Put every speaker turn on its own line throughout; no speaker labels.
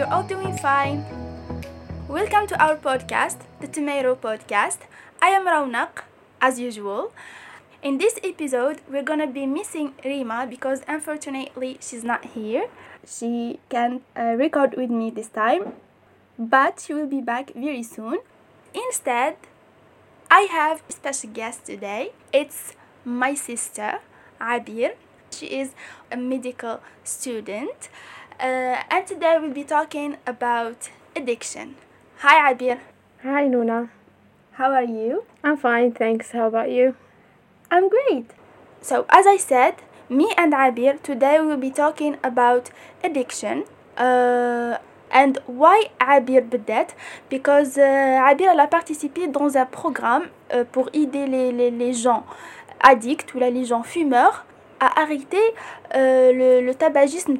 you're all doing fine. Welcome to our podcast, the Tomato Podcast. I am Raunak, as usual. In this episode, we're gonna be missing Rima because unfortunately she's not here. She can't uh, record with me this time, but she will be back very soon. Instead, I have a special guest today. It's my sister, Abir. She is a medical student, Uh, and today we'll be talking about addiction. Hi, Abir.
Hi, Luna.
How are you?
I'm fine, thanks. How about you?
I'm great. So, as I said, me and Abir today we'll be talking about addiction. Uh, and why Abir Bedet Because euh, Abir elle a participé dans un programme uh, pour aider les, gens addicts ou les gens fumeurs à arrêter uh, le, tabagisme.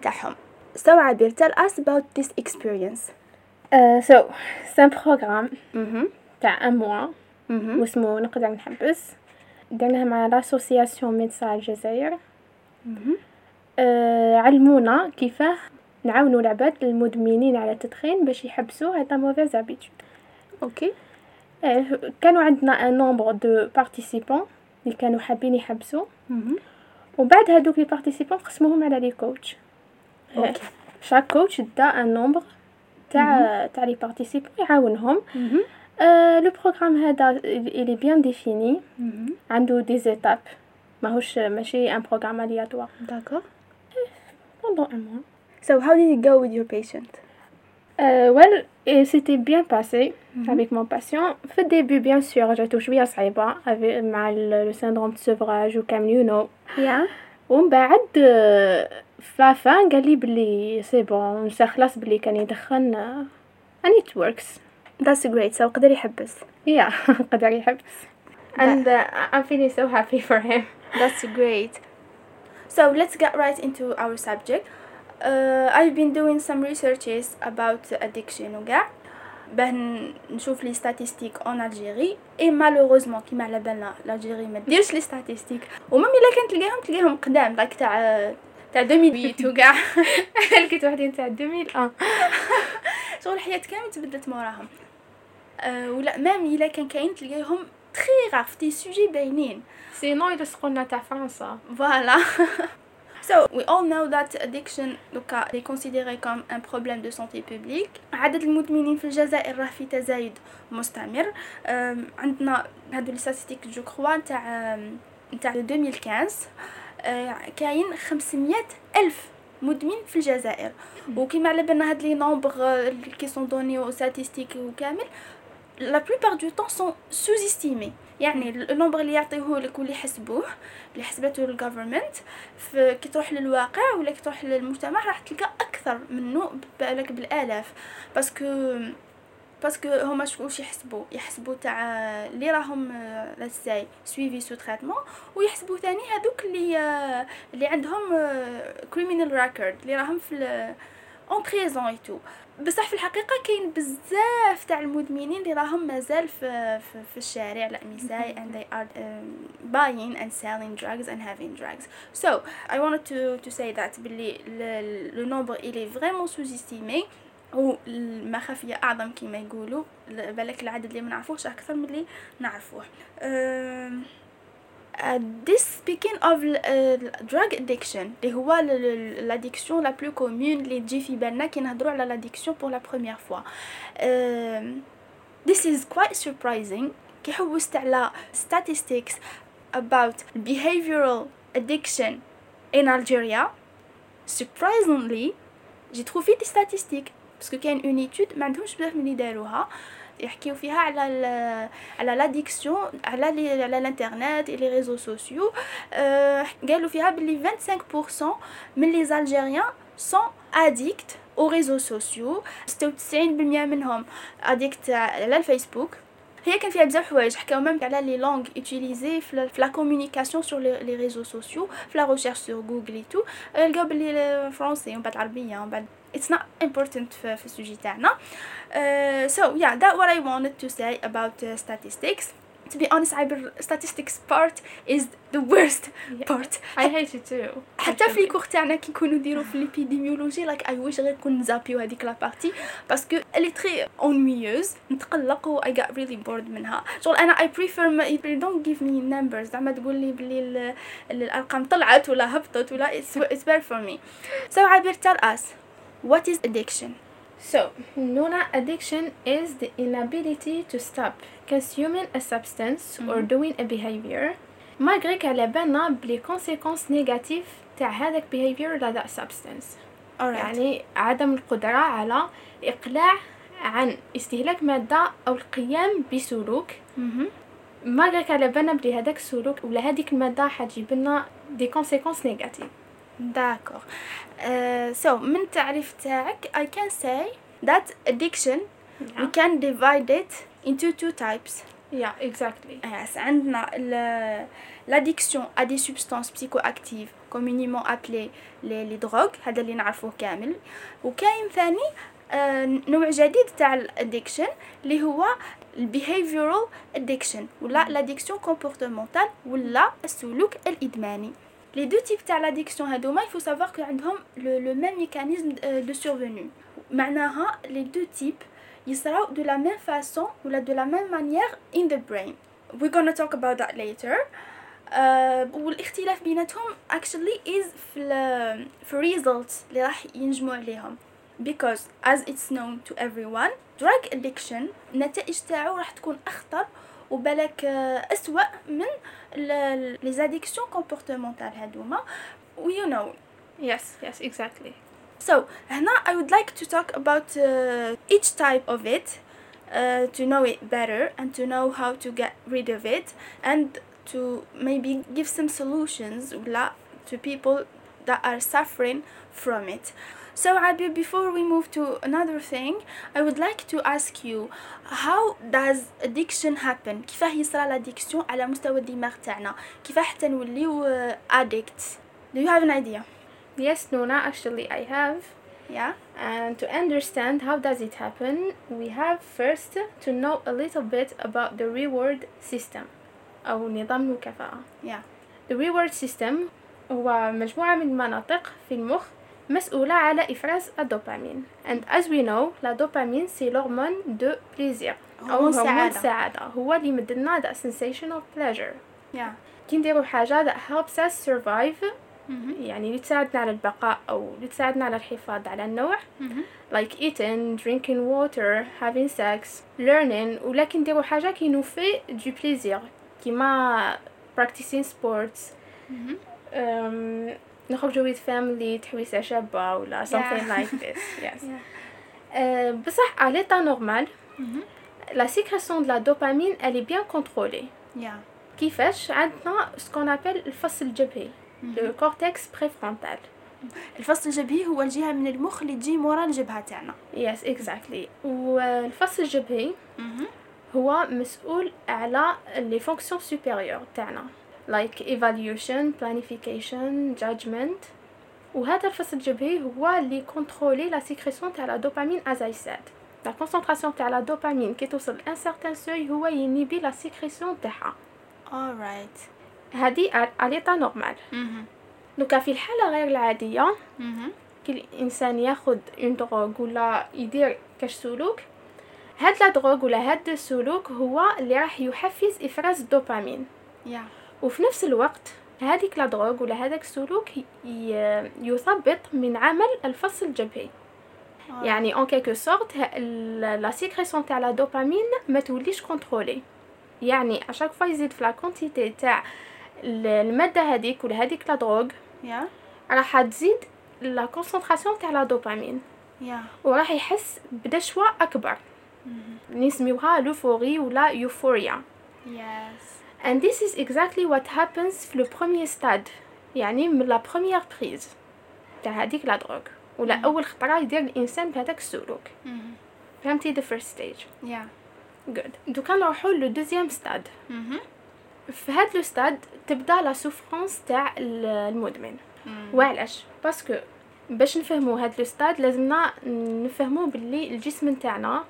So Abir, tell us about this experience.
Uh, so, c'est un programme. تاع mois
Mhm.
واسمه نقدر نحبس درناه مع l'association ميدسا الجزائر uh, علمونا كيفاه نعاونوا العباد المدمنين على التدخين باش يحبسوا هاد mauvaises habitudes
Ok.
كانوا عندنا ان نومبر دو بارتيسيبون اللي كانوا حابين يحبسوا
Mhm.
وبعد هادوك لي بارتيسيبون قسموهم على لي كوتش
Ok.
شاك كوتش دا ان نومبر تاع تاع لي بارتيسيبون يعاونهم
Mhm.
لو بروغرام هذا il est bien défini
Mhm.
عنده دي زيتاب ماهوش ماشي ان بروغرام aléatoire
D'accord.
pendant un mois
So how did it go with your patient?
Euh, well, et c'était bien passé
Mhm.
avec mon patient. في début, bien sûr, جاتو شوية صعيبة avec- مع le syndrome de sevrage وكامل you know.
Yeah.
ومن بعد آه، في la fin قال لي بلي سي بون نسى خلاص بلي كان يدخن and it works.
That's great. So قدر يحبس.
Yeah, قدر يحبس. And uh, I'm feeling so happy for him.
That's great. So let's get right into our subject. Uh, I've been doing some researches about addiction وكاع باه نشوف les statistiques en Algérie et malheureusement كيما على بالنا l'Algérie ما ديرش les statistiques و même إلا كان تلقاهم تلقاهم قدام like تاع تاع 2008 وكاع
لقيت وحدين تاع 2001
شغل الحياة كامل تبدلت موراهم أه ولا même إلا كان كاين تلقاهم تخي غاف دي سوجي باينين
sinon يلصقونا تاع فرنسا.
Voilà. so, we all know that addiction donc, est considéré comme un problème de santé publique. عدد المدمنين في الجزائر راه في تزايد مستمر. عندنا هادو لي je crois نتاع نتاع 2015 أه، كاين 500 ألف مدمن في الجزائر. وكيما على بالنا هاد les nombres qui sont donnés aux statistiques وكامل la plupart du temps sont sous-estimés يعني ال nombre اللي يعطيوه لك واللي يحسبوه اللي حسبته ال government كي تروح للواقع ولا كي تروح للمجتمع راح تلقى أكثر منه بالك بالآلاف. parce que parce que هما شكون واش يحسبوا يحسبوا تاع اللي راهم لساي suivis sous traitement ويحسبوا ثاني هذوك اللي اللي عندهم criminal record اللي راهم في en prison et tout بصح في الحقيقة كاين بزاف تاع المدمنين اللي راهم مازال في في, في الشارع لا نساء and they are um, buying and selling drugs and having drugs. So I wanted to to say that باللي le, le nombre il est vraiment sous-estimé. والمخافية أعظم كما يقولوا بالك العدد اللي ما نعرفوش أكثر من اللي نعرفوه Uh, this speaking of uh, drug addiction اللي هو l'addiction la plus commune اللي تجي في بالنا كي نهضروا على l'addiction pour la première fois um, this is quite surprising كي حوست على statistics about behavioral addiction in Algeria surprisingly j'ai trouvé des statistiques parce que كاين une étude ما عندهمش بزاف من اللي داروها يحكيو فيها على ال على l'addiction على les على الانترنت et les réseaux sociaux أه قالوا فيها بلي 25% من les Algériens sont addicts aux réseaux sociaux 96% منهم addicts على الفيسبوك هي كان فيها بزاف حوايج حكاو même على les langues utilisées في la communication sur les réseaux sociaux في la recherche sur Google et tout لقاو بلي français ومن بعد عربيه ومن بعد it's not important في, في ال sujet تاعنا uh, so yeah that what I wanted to say about uh, statistics. To be honest عبير statistics part is the worst
Yeah.
part.
I hate it too
حتى في
actually.
les cours تاعنا كي نكونوا نديرو في l'épidémiologie like I wish غير كون نزابيو هذيك la partie باسكو الي تري اونويوز نتقلق و اي got really bored منها شغل أنا اي بريفير don't give me numbers زعما تقول لي بلي ال- ال- الأرقام طلعت ولا هبطت ولا it's, it's better for me. So عابر tell us what is addiction
So, Nuna, addiction is the inability to stop consuming a substance or
Mhm.
doing a behavior malgré qu'elle بالنا بلي conséquences négatives تاع هذاك behavior ولا ذاك substance
alright
يعني عدم القدرة على الإقلاع عن استهلاك مادة أو القيام بسلوك
Mhm.
malgré qu'elle بالنا بلي هذاك السلوك ولا هذيك المادة حتجيب لنا دي conséquences négatives
D'accord. Uh, so من تعريف تاعك I can say that addiction we can divide it into two types.
yeah exactly
Yes, عندنا l'addiction à des substances psychoactives communément appelées les, les drogues هذا اللي نعرفوه كامل وكاين ثاني آه، نوع جديد تاع الادكشن اللي هو البيهيفيورال ادكشن ولا l'addiction comportementale ولا السلوك الادماني لي دو تيب تاع l'addiction هذوما il faut savoir que عندهم le, le même mécanisme euh, de survenue معناها les deux types يصراو de la même façon ولا de la même manière in the brain we're gonna talk about that later uh, والاختلاف بيناتهم actually is في ال في results اللي راح ينجموا عليهم because as it's known to everyone drug addiction النتائج تاعو راح تكون أخطر وبالك آه، أسوأ من les addictions comportementales هذوما و you know
yes yes exactly
So, هنا I would like to talk about uh, each type of it uh, to know it better and to know how to get rid of it and to maybe give some solutions ولا to people that are suffering from it. So, Abir, before we move to another thing, I would like to ask you how does addiction happen? كيفاه يصرى l'addiction على مستوى الدماغ تاعنا؟ كيفاه حتى نوليو uh, addicts? Do you have an idea?
yes Nuna actually I have
Yeah?
And to understand how does it happen, we have first to know a little bit about the reward system أو نظام المكافأة.
Yeah.
The reward system هو مجموعة من المناطق في المخ مسؤولة على إفراز الدوبامين. And as we know la dopamine c'est l'hormone de plaisir أو
هرمون السعادة
هو اللي يمدلنا the sensation of pleasure.
Yeah.
كي نديرو حاجة that helps us survive
mm-hmm.
يعني اللي تساعدنا على البقاء أو اللي تساعدنا على الحفاظ على النوع.
Mm-hmm.
Like eating, drinking water, having sex, learning ولا كي نديرو حاجة qui nous fait du plaisir كيما practicing sports.
Mm-hmm.
um, نخرج with family تحويسه شابة ولا something
yeah.
like this. Yes.
Yeah.
أه، بصح à l'état normal la sécrétion la dopamine elle est bien contrôlée كيفاش؟ عندنا ce qu'on appelle الفص الجبهي le cortex préfrontal
الفص الجبهي هو الجهة من المخ اللي تجي مورا الجبهة تاعنا.
yes exactly والفص الجبهي هو مسؤول على les fonctions supérieures تاعنا. Like evaluation, planification, judgment. وهذا الفص الجبهي هو اللي ي contrôler la sécrétion تاع la dopamine as I said. la concentration تاع la dopamine كي توصل un certain seuil هو ي inhiber la sécrétion تاعها
alright
هذه l'état normal. دوكا في الحالة غير العادية كي الانسان ياخذ une drogue ولا يدير كاش سلوك. هاد la drogue ولا هاد السلوك هو اللي راح يحفز إفراز الدوبامين.
Yeah.
وفي نفس الوقت هذيك la drogue ولا هذاك السلوك يثبط من عمل الفص الجبهي. يعني en quelque sorte la sécrétion تاع la dopamine ما توليش contrôlée يعني à chaque fois يزيد في la quantité تاع ال- المادة هذيك ولا هذيك la drogue.
yeah
راح تزيد la concentration تاع la dopamine
yeah
وراح يحس بنشوة أكبر. نسميوها l'euphorie ولا euphoria
yes.
And this is exactly what happens في le premier stade. يعني من la première prise. تاع هذيك la drogue ولا
مم.
أول خطرة يدير الإنسان بهذاك السلوك. فهمتي؟ The first stage.
Yeah.
Good. دوكا نروحو le deuxième stade في هاد le stade تبدا la souffrance تاع ال- المدمن. وعلاش؟ parce que باش نفهمو هاد le stade لازمنا نفهمو باللي الجسم نتاعنا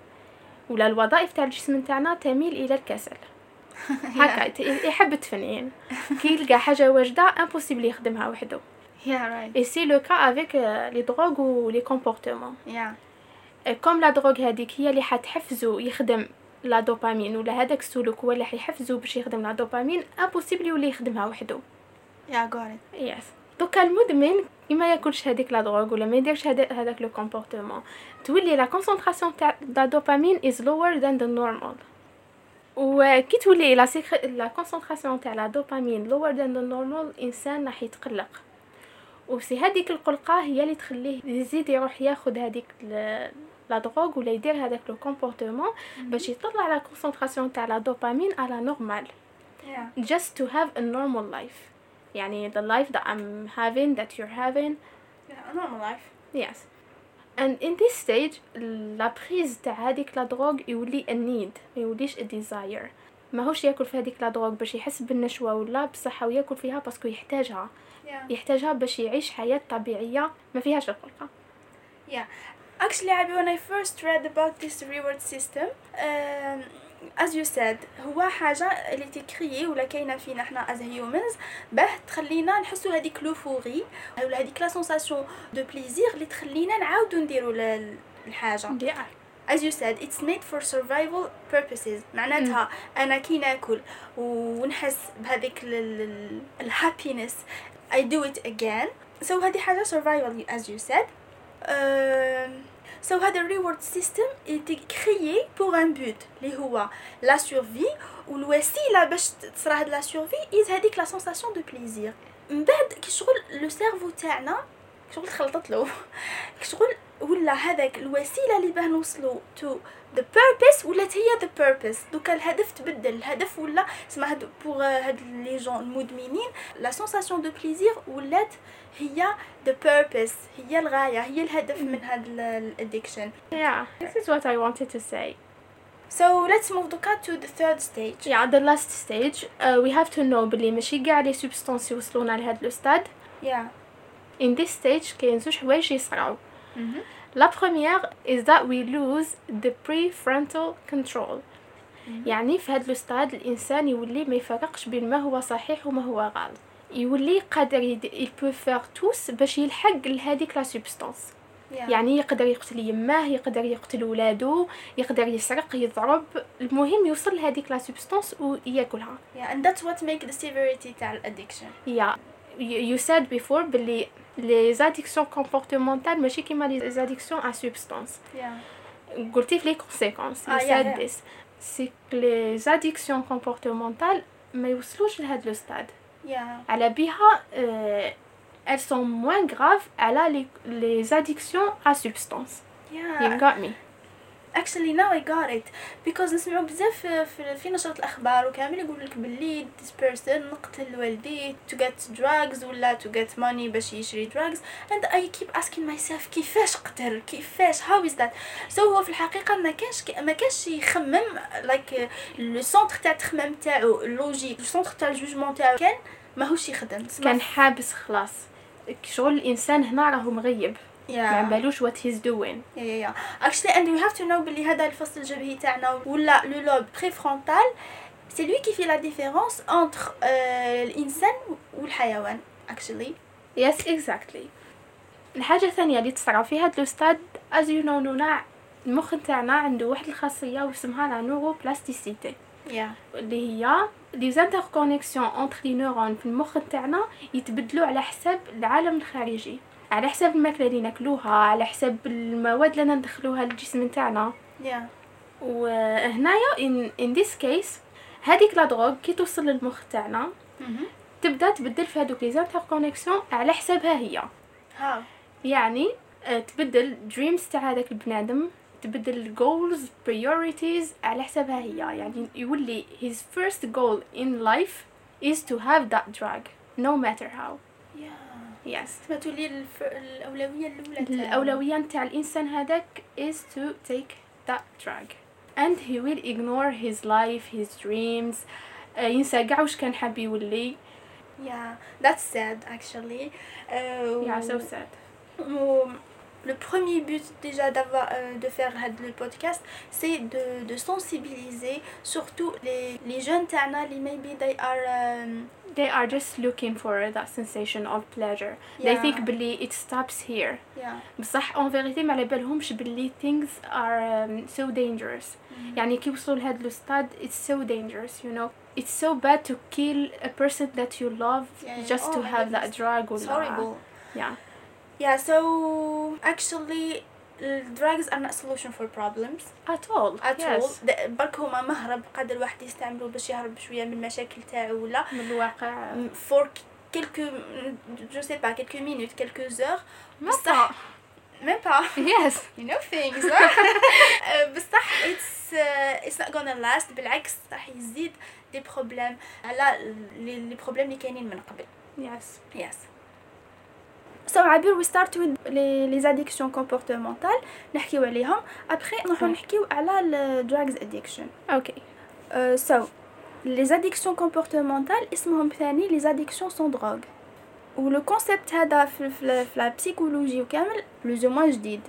ولا الوظائف تاع الجسم نتاعنا تميل إلى الكسل. هكا يحب التفنين كي يلقى حاجة واجدة impossible يخدمها وحده.
Yeah, right.
et c'est le cas avec les drogues et les comportements
Yeah.
comme la drogue هذيك هي اللي حتحفزو يخدم la dopamine ولا هذاك السلوك هو اللي حيحفزو باش يخدم la dopamine impossible يولي يخدمها وحده.
Got it.
yes دوكا المدمن كي ما ياكلش هذيك la drogue ولا ما يديرش هذا- هذاك le comportement تولي la concentration تاع la dopamine is lower than the normal وكي تولي la sécr... la concentration تاع la dopamine lower than the normal الانسان راح يتقلق و c'est هذيك القلقه هي اللي تخليه يزيد يروح ياخذ هذيك ال- la drogue ولا يدير هذاك le comportement باش يطلع la concentration تاع la dopamine à la normale
Yeah.
just to have a normal life. يعني the life that I'm having that you're having.
Yeah, a normal life.
yes. And in this stage la prise تاع هذيك la drogue يولي a need ما يوليش desire ماهوش ياكل في هذيك la drogue باش يحس بالنشوة ولا بصحة وياكل فيها parce que يحتاجها
Yeah.
يحتاجها باش يعيش حياة طبيعية ما فيهاش القلقة
Yeah. Actually, when I first read about this reward system, um, as you said, هو حاجة اللي ت créer ولا كاينة فينا إحنا as humans باه تخلينا نحسوا هذيك l'euphorie ولا هذيك la sensation de plaisir اللي تخلينا ل- الحاجة.
yeah.
as you said it's made for survival purposes معناتها أنا كي ناكل ونحس بهذيك ال happiness I do it again so هذه حاجة survival as you said um, so هذا reward system est créé pour un but. اللي هو la survie والوسيلة باش تصرى هاد la survie is هذيك la sensation de plaisir. من بعد كي شغل le cerveau تاعنا شغل تخلطت له شغل ولا هذاك الوسيله اللي باه نوصلوا to the purpose ولات هي the purpose. دوكا الهدف تبدل. الهدف ولا اسمها هاد pour هاد les gens المدمنين la sensation de plaisir ولات هي the purpose. هي الغاية. هي الهدف من هاد ال addiction
yeah this is what I wanted to say.
So let's move دوكا to the third stage.
Yeah the last stage. Uh, we have to know بلي ماشي كاع les substances يوصلونا لهاد le stade
yeah.
In this stage كاين زوج حوايج يصراو La première is that we lose the prefrontal control. يعني في هذا الستاد الإنسان يولي ما يفرقش بين ما هو صحيح وما هو غلط. يولي قادر il peut faire tout باش يلحق لهذيك la substance
yeah.
يعني يقدر يقتل يماه يقدر يقتل ولادو يقدر يسرق يضرب. المهم يوصل لهذيك la substance وياكلها
yeah and that's what make the severity تاع ال addiction
Yeah, you, you said before بلي les addictions comportementales ماشي كيما les addictions à substance
yeah
قلتي في les conséquences you
Ah, yeah,
said
yeah.
this c'est que les addictions comportementales ما يوصلوش لهاد لو ستاد
yeah
على بها euh, elles sont moins graves على les, les addictions à substance
yeah
you got me
actually now I got it. Because نسمعوا بزاف في- في, نشرة الأخبار وكامل يقول لك باللي this person نقتل والديه to get drugs ولا to get money باش يشري drugs. And I keep asking myself كيفاش قتل كيفاش؟ How is that? So هو في الحقيقة ما كانش ما كانش يخمم like le centre تاع التخمام تاعو ال logique le centre تاع ال jugement تاعو كان ماهوش يخدم.
كان حابس خلاص. شغل الإنسان هنا راهو مغيب.
Yeah.
بلوش what he's doing.
yeah yeah actually and we have to know بلي هذا الفصل الجبهي تاعنا ولا le lobe préfrontal c'est lui qui fait la différence entre الانسان والحيوان actually.
Yes, exactly. الحاجة الثانية اللي تصرى في هاد الأستاذ as you know نونا المخ نتاعنا عنده واحد الخاصية واسمها la neuroplasticité
yeah.
اللي هي les interconnexions entre les neurones في المخ نتاعنا يتبدلوا على حساب العالم الخارجي. على حساب الماكلة اللي ناكلوها على حساب المواد اللي ندخلوها للجسم نتاعنا.
Yeah.
وهنايا in, in this case هذيك la drogue كي توصل للمخ تاعنا تبدأ تبدل في هذوك les interconnexions على حسابها هي.
How?
يعني آه، تبدل دريمز تاع هذاك البنادم تبدل goals priorities على حسابها هي. يعني يولي his first goal in life is to have that drug no matter how.
yeah
yes
ما تولي الف... الأولوية الأولى تاعو.
الأولوية نتاع الإنسان هذاك is to take that drug and he will ignore his life his dreams آه، ينسى كاع واش كان حاب يولي
yeah that's sad actually uh,
yeah so sad
و- le premier but déjà d'avoir euh, de faire le podcast c'est de, de sensibiliser surtout les, les jeunes تاعنا اللي maybe they are um,
they are just looking for that sensation of pleasure yeah. they think بلي it stops here
yeah.
بصح en vérité ما على بالهمش بلي things are um, so dangerous mm. يعني كي وصلوا لهاد الستاد it's so dangerous you know it's so bad to kill a person that you love
yeah,
just
oh
to have that drug
it's horrible
yeah
yeah so actually ال drugs are not solution for problems
at all
at all برك هما مهرب قادر الواحد يستعملو باش يهرب شوية من المشاكل تاعو ولا؟
من الواقع.
for quelques je sais pas quelques minutes quelques heures
بصح
même pas
yes
you know things بصح it's it's not gonna last بالعكس راح يزيد des problèmes على les problèmes اللي كاينين من قبل.
yes
yes So عبير we start with les, les addictions comportementales نحكيو عليهم après نروحو نحكيو على ال drugs addiction
اوكي
uh, so les addictions comportementales اسمهم ثاني les addictions sans drogue ولو كونسيبت هذا في, في, في لا بسيكولوجي وكامل بلوز موان جديد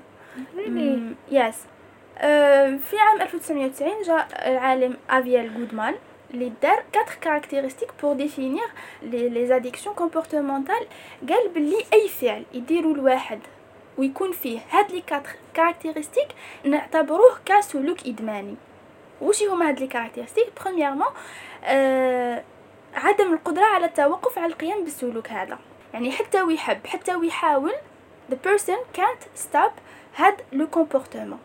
really
يس yes. uh, في عام 1990 جاء العالم افيال جودمان دار 4 caractéristiques pour définir les les addictions comportementales قال بلي أي فعل يديرو الواحد ويكون فيه هاد les 4 caractéristiques نعتبروه كسلوك إدماني. وش هما هاد les caractéristiques premièrement آه عدم القدرة على التوقف على القيام بالسلوك هذا. يعني حتى ويحب حتى ويحاول the person can't stop هاد le comportement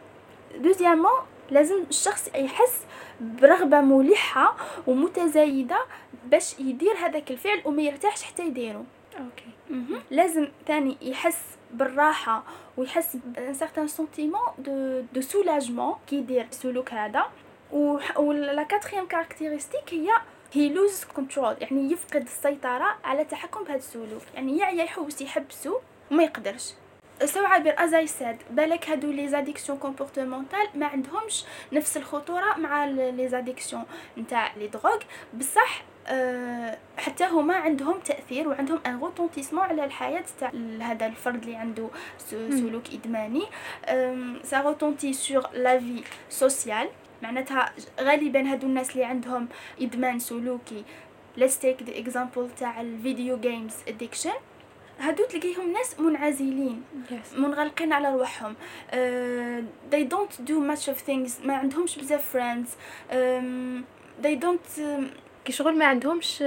deuxièmement لازم الشخص يحس برغبة ملحة ومتزايدة باش يدير هذاك الفعل وما يرتاحش حتى يديرو.
Okay.
لازم ثاني يحس بالراحة ويحس ب un sentiment de de soulagement كي يدير السلوك هذا. و la quatrième caractéristique هي هي lose control يعني يفقد السيطرة على التحكم بهذا السلوك. يعني يعيا يحوس يحبسو وما يقدرش. so عبير as I said بالك هادو les addictions comportementales ما عندهمش نفس الخطورة مع les addictions نتاع les drogues. بصح أه حتى هما عندهم تأثير وعندهم un retentissement على الحياة تاع هذا الفرد اللي عنده سلوك إدماني. ça retentit sur la vie sociale معناتها غالبا هادو الناس اللي عندهم إدمان سلوكي. Let's take the example تاع ال video games addiction. هادو تلقيهم ناس منعزلين
yes.
منغلقين على رواحهم uh, they don't do much of things ما عندهمش بزاف friends um, they don't um,
كي شغل ما عندهمش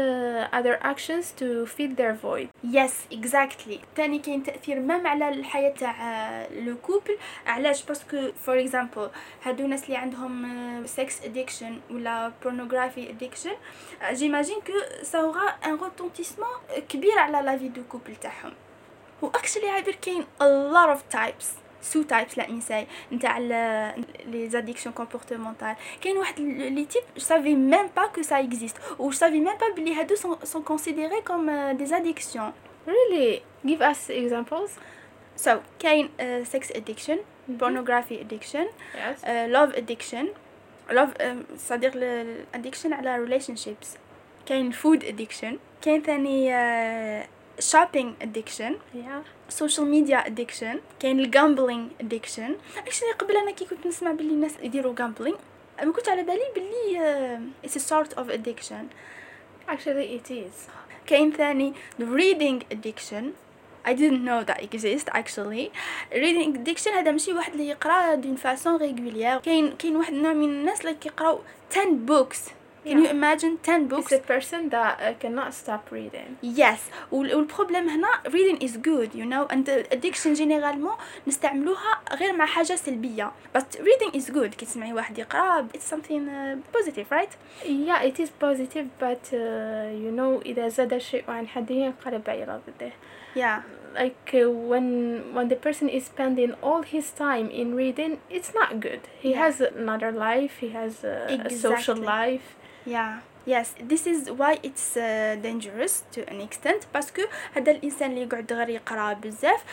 other actions to fill their void.
Yes exactly. تاني كاين تأثير même على الحياة تاع le couple علاش؟ parce que for example هادو الناس اللي عندهم sex addiction ولا pornography addiction j'imagine que ça aura un retentissement كبير على la vie de couple تاعهم. و actually عبير كاين a lot of types. so types لا نساي نتاع les addictions comportementales كاين واحد les types je savais même pas que ça existe و je savais même pas بلي هادو sont considérés comme des addictions
really? Give us examples.
So كاين sex addiction pornography addiction
yes.
uh, love addiction. Love um, صديق الادكشن على relationships. كاين food addiction. كاين ثاني uh, shopping addiction
yeah.
social media addiction كاين الجامبلينج addiction. اكشلي قبل أنا كي كنت نسمع باللي الناس يديروا جامبلينج ما كنت على بالي باللي uh, it's a sort of addiction.
Actually it is.
كاين ثاني the reading addiction. I didn't know that exist actually. Reading addiction هذا ماشي واحد اللي يقرأ دون فاسون ريغوليير كاين كاين واحد النوع من الناس اللي كيقراو 10 books. Can you imagine 10 books?
It's a person that uh, cannot stop reading.
Yes. والبروبليم هنا reading is good you know and addiction généralement نستعملوها غير مع حاجة سلبية but reading is good كي تسمعي واحد يقرا it's something uh, positive right?
Yeah, it is positive but uh, you know إذا زاد الشيء عن حده ينقلب على ضده.
Yeah.
Like uh, when when the person is spending all his time in reading, it's not good. He
Yeah.
has another life. He has a, a social
Exactly.
life.
Yeah. Yes, this is why it's uh, dangerous to an extent باسكو هذا الانسان اللي يقعد غير يقرا بزاف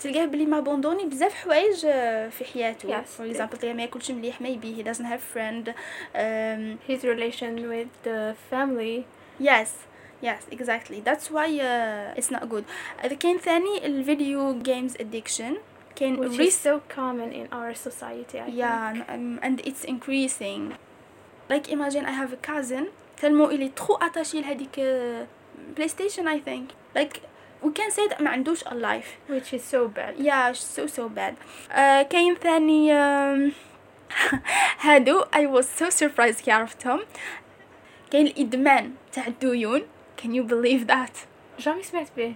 تلقاه بلي ما بوندوني بزاف حوايج uh, في حياته
Yes.
for example تلقاه ما ياكلش مليح maybe he doesn't have friend um,
His relation with the family.
yes yes exactly that's why uh, it's not good uh, كاين ثاني الفيديو games addiction كاين
which is
risk
so common in our society I
yeah
think.
um, and it's increasing like imagine I have a cousin. تلمو إلي تخو أتاشي لهذيك بلاي ستيشن I think. Like we can say that ما عندوش a life.
Which is so bad.
Yeah so so bad. Uh, كاين ثاني um, هادو. I was so surprised كي عرفتهم كاين الإدمان تاع الديون. Can you believe that?
jamais سمعت به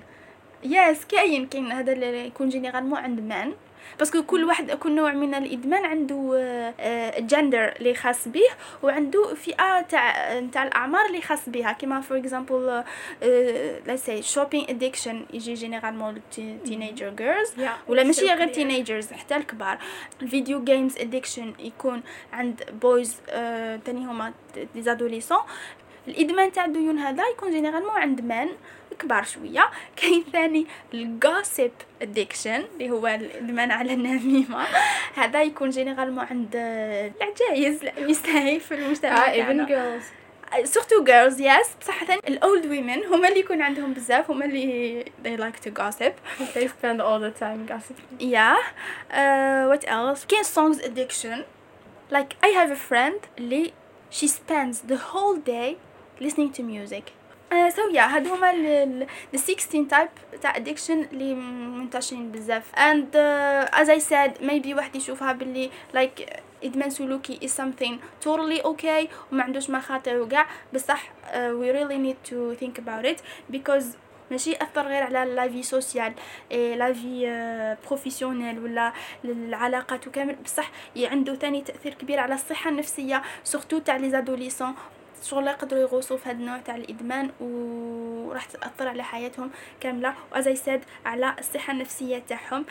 yes كاين كاين هذا اللي يكون généralement عند men parce que كل واحد كل نوع من الإدمان عنده جندر اللي خاص به وعنده فئة تاع تاع الأعمار اللي خاص بها. كيما for example la c'est shopping addiction يجي généralement teenager
girls
ولا ماشي غير. teenagers حتى الكبار. ال video games addiction يكون عند boys تاني هما دي الإدمان تاع الديون هذا يكون généralement عند men كبار شوية كاين ثاني ال gossip addiction اللي هو الادمان على النميمة هذا يكون généralement عند العجايز النساء في المجتمع
even
تاعنا.
girls
surtout girls yes بصح ثاني ال old women هما اللي يكون عندهم بزاف هما اللي they like to gossip
they spend all the time gossiping
Yeah. Uh, what else? كاين songs addiction. Like I have a friend اللي she spends the whole day listening to music. So yeah هادو هما ال- ال- the 16 type تاع addiction اللي منتشرين بزاف. Uh, as I said maybe واحد يشوفها باللي like إدمان سلوكي is something totally okay وما عندوش مخاطر وكاع بصح uh, we really need to think about it because ماشي ياثر غير على la vie sociale et la vie professionnelle ولا العلاقات وكامل. بصح عنده ثاني تأثير كبير على الصحة النفسية surtout تاع les adolescents شغل يقدروا يغوصوا في هذا النوع تاع الإدمان وراح تأثر على حياتهم كاملة و as I said على الصحة النفسية تاعهم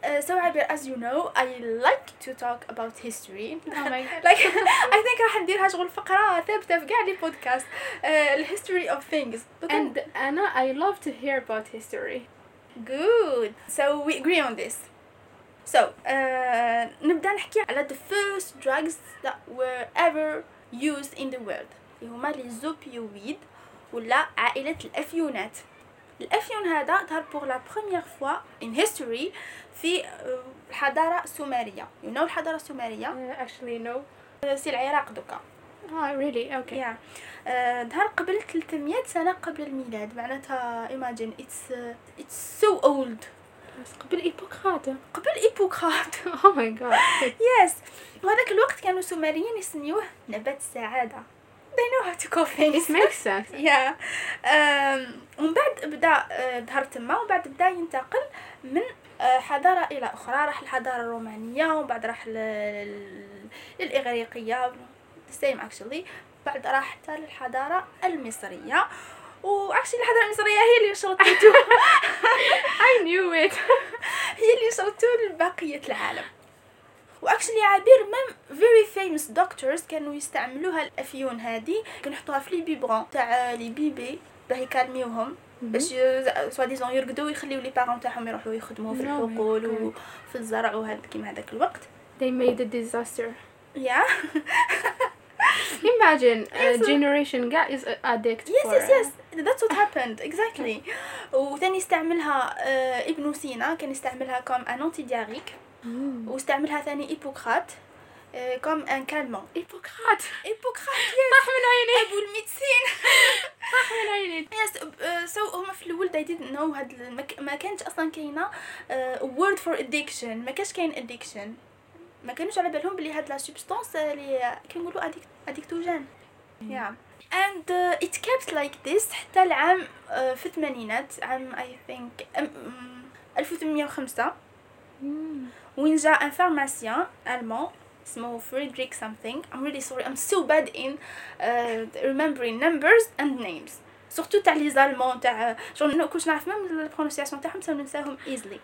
Uh, so Abir, as you know, I like to talk about history.
oh my god
like I think راح نديرها شغل فقرة ثابتة في كاع لي بودكاست uh, ال history of things.
and Anna I love to hear about history
Good. So we agree on this. So uh, نبدأ نحكي على the first drugs that were ever used in the world. اللي هما لي زوبيويد ولا عائلة الأفيونات. الأفيون هذا ظهر pour la première fois in history في الحضارة السومرية you know الحضارة السومرية؟
Uh, actually no
c'est العراق دوكا.
Oh really? Okay.
Yeah. آه، ظهر قبل 300 سنة قبل الميلاد. معناتها imagine it's uh, it's so old.
بس قبل Hippocrate
قبل Hippocrate
oh my god.
yes وهذاك الوقت كانوا السومريين يسميوه نبات السعادة. They know how to call things
it makes sense.
Yeah. um, ومن بعد بدا آه، ظهر تما ومن بعد بدا ينتقل من آه، حضارة إلى أخرى. راح الحضارة الرومانية ومن بعد راح ل- لل- للإغريقية. The same actually. بعد راح حتى للحضارة المصرية. و actually الحضارة المصرية هي اللي نشرت
I knew it.
هي اللي نشرتو لبقية العالم. و actually عبير même very famous doctors كانوا يستعملوها الأفيون هادي كانوا يحطوها في les biberons تاع les bébés باه يكالميوهم باش soi-disant يرقدوا ويخليو les parents تاعهم يروحوا يخدموا في الحقول. وفي الزرع وهذا كيما هذاك الوقت.
They made a disaster.
yeah
imagine a
Yes.
generation guy is addict
yes
for
yes yes that's what happened. Exactly. وثاني استعملها آه، ابن سينا. كان يستعملها comme un
antidiarrhéique.
واستعملها ثاني Hippocrate comme un calmant
Hippocrate
Hippocrate
طاح من عيني.
أبو ال médecine
طاح من عيني.
yes so هما في الأول they didn't know هاد. ما كانش أصلا كاينة word for addiction. ما كانش كاين addiction. ما كانوش على بالهم بلي هاد la substance اللي كنقولوا addictogène and uh, it kept like this حتى العام uh, في الثمانينات عام um, um, 1805
Mm.
وين جا un pharmacien allemand اسمه فريدريك something. I'm really sorry. I'm so bad in uh, remembering numbers and names. surtout تاع les Allemands تاع شغل كلش نعرف même ال prononciation تاعهم so ننساهم easily.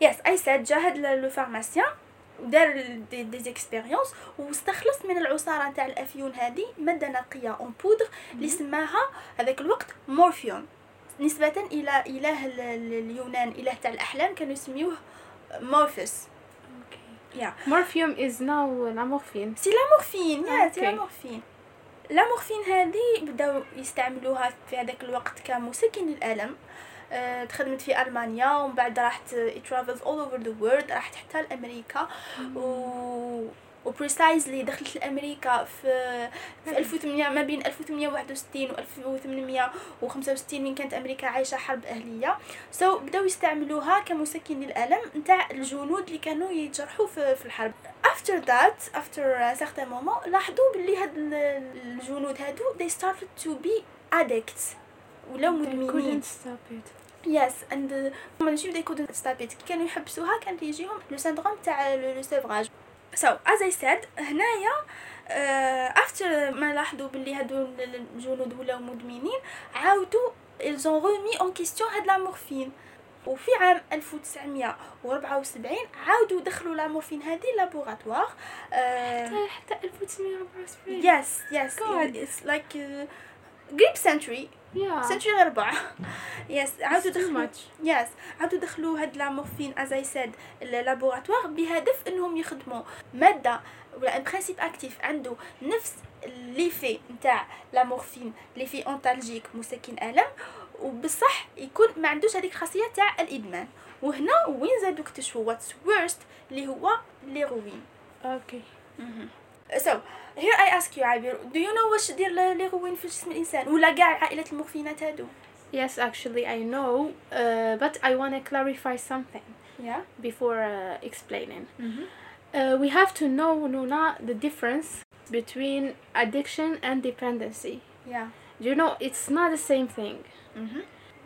yes I said جا هاد le pharmacien ودار des, des expériences واستخلص من العصارة تاع الأفيون هذه ماده نقية en poudre اللي سماها هذاك الوقت مورفيوم نسبة إلى إله ال- ال- اليونان إله تاع الأحلام كانوا يسميوه مورفيس. Yeah.
Morphium is now la morphine.
c'est la morphine yeah c'est la
okay.
morphine la morphine هذه بداو يستعملوها في هذاك الوقت كمسكن للألم آه، تخدمت في ألمانيا ومن بعد راحت travels all over the world راحت حتى لأمريكا. و و precisely دخلت لأمريكا في في 1800 ما بين 1861 و 1865 من كانت أمريكا عايشة حرب أهلية. so so, بداو يستعملوها كمسكن للألم نتاع الجنود اللي كانوا يتجرحوا في, في الحرب. After that after a certain moment لاحظوا باللي هاد الجنود هادو they started to be addicts. ولاو مدمنين. yes and ماشي بدا يكون ستابيت كي كانوا يحبسوها كان يجيهم le syndrome تاع le sevrage so as I said هنايا after ما لاحظوا باللي هادو الجنود ولاو مدمنين عاودوا ils remis en question هاد la morphine وفي عام 1974 عاودوا دخلوا la morphine هذه laboratoire
حتى حتى 1974
yes yes it's like قريب century century الاربعة yes عاودوا دخلوا yes عاودوا دخلوا هاد la morphine as I said laboratoire بهدف إنهم يخدموا. مادة ولا un principe actif عنده نفس l'effet نتاع la morphine l'effet antalgique مسكن آلم وبصح يكون ما عندوش هذيك الخاصيه تاع الإدمان. وهنا وين زادوا اكتشفوا what's worst اللي هو l'héroïne
okay
سو هير اي اسك يو عابر دو يو نو واش دير ليروين في جسم الانسان ولا كاع عائله المورفينات هادو
Yes, actually, I know, uh, but I want to clarify something
yeah
before uh, explaining.
mm-hmm.
Uh, we have to know, Nuna, the difference between addiction and dependency.
yeah
Do you know it's not the same thing?
mm-hmm.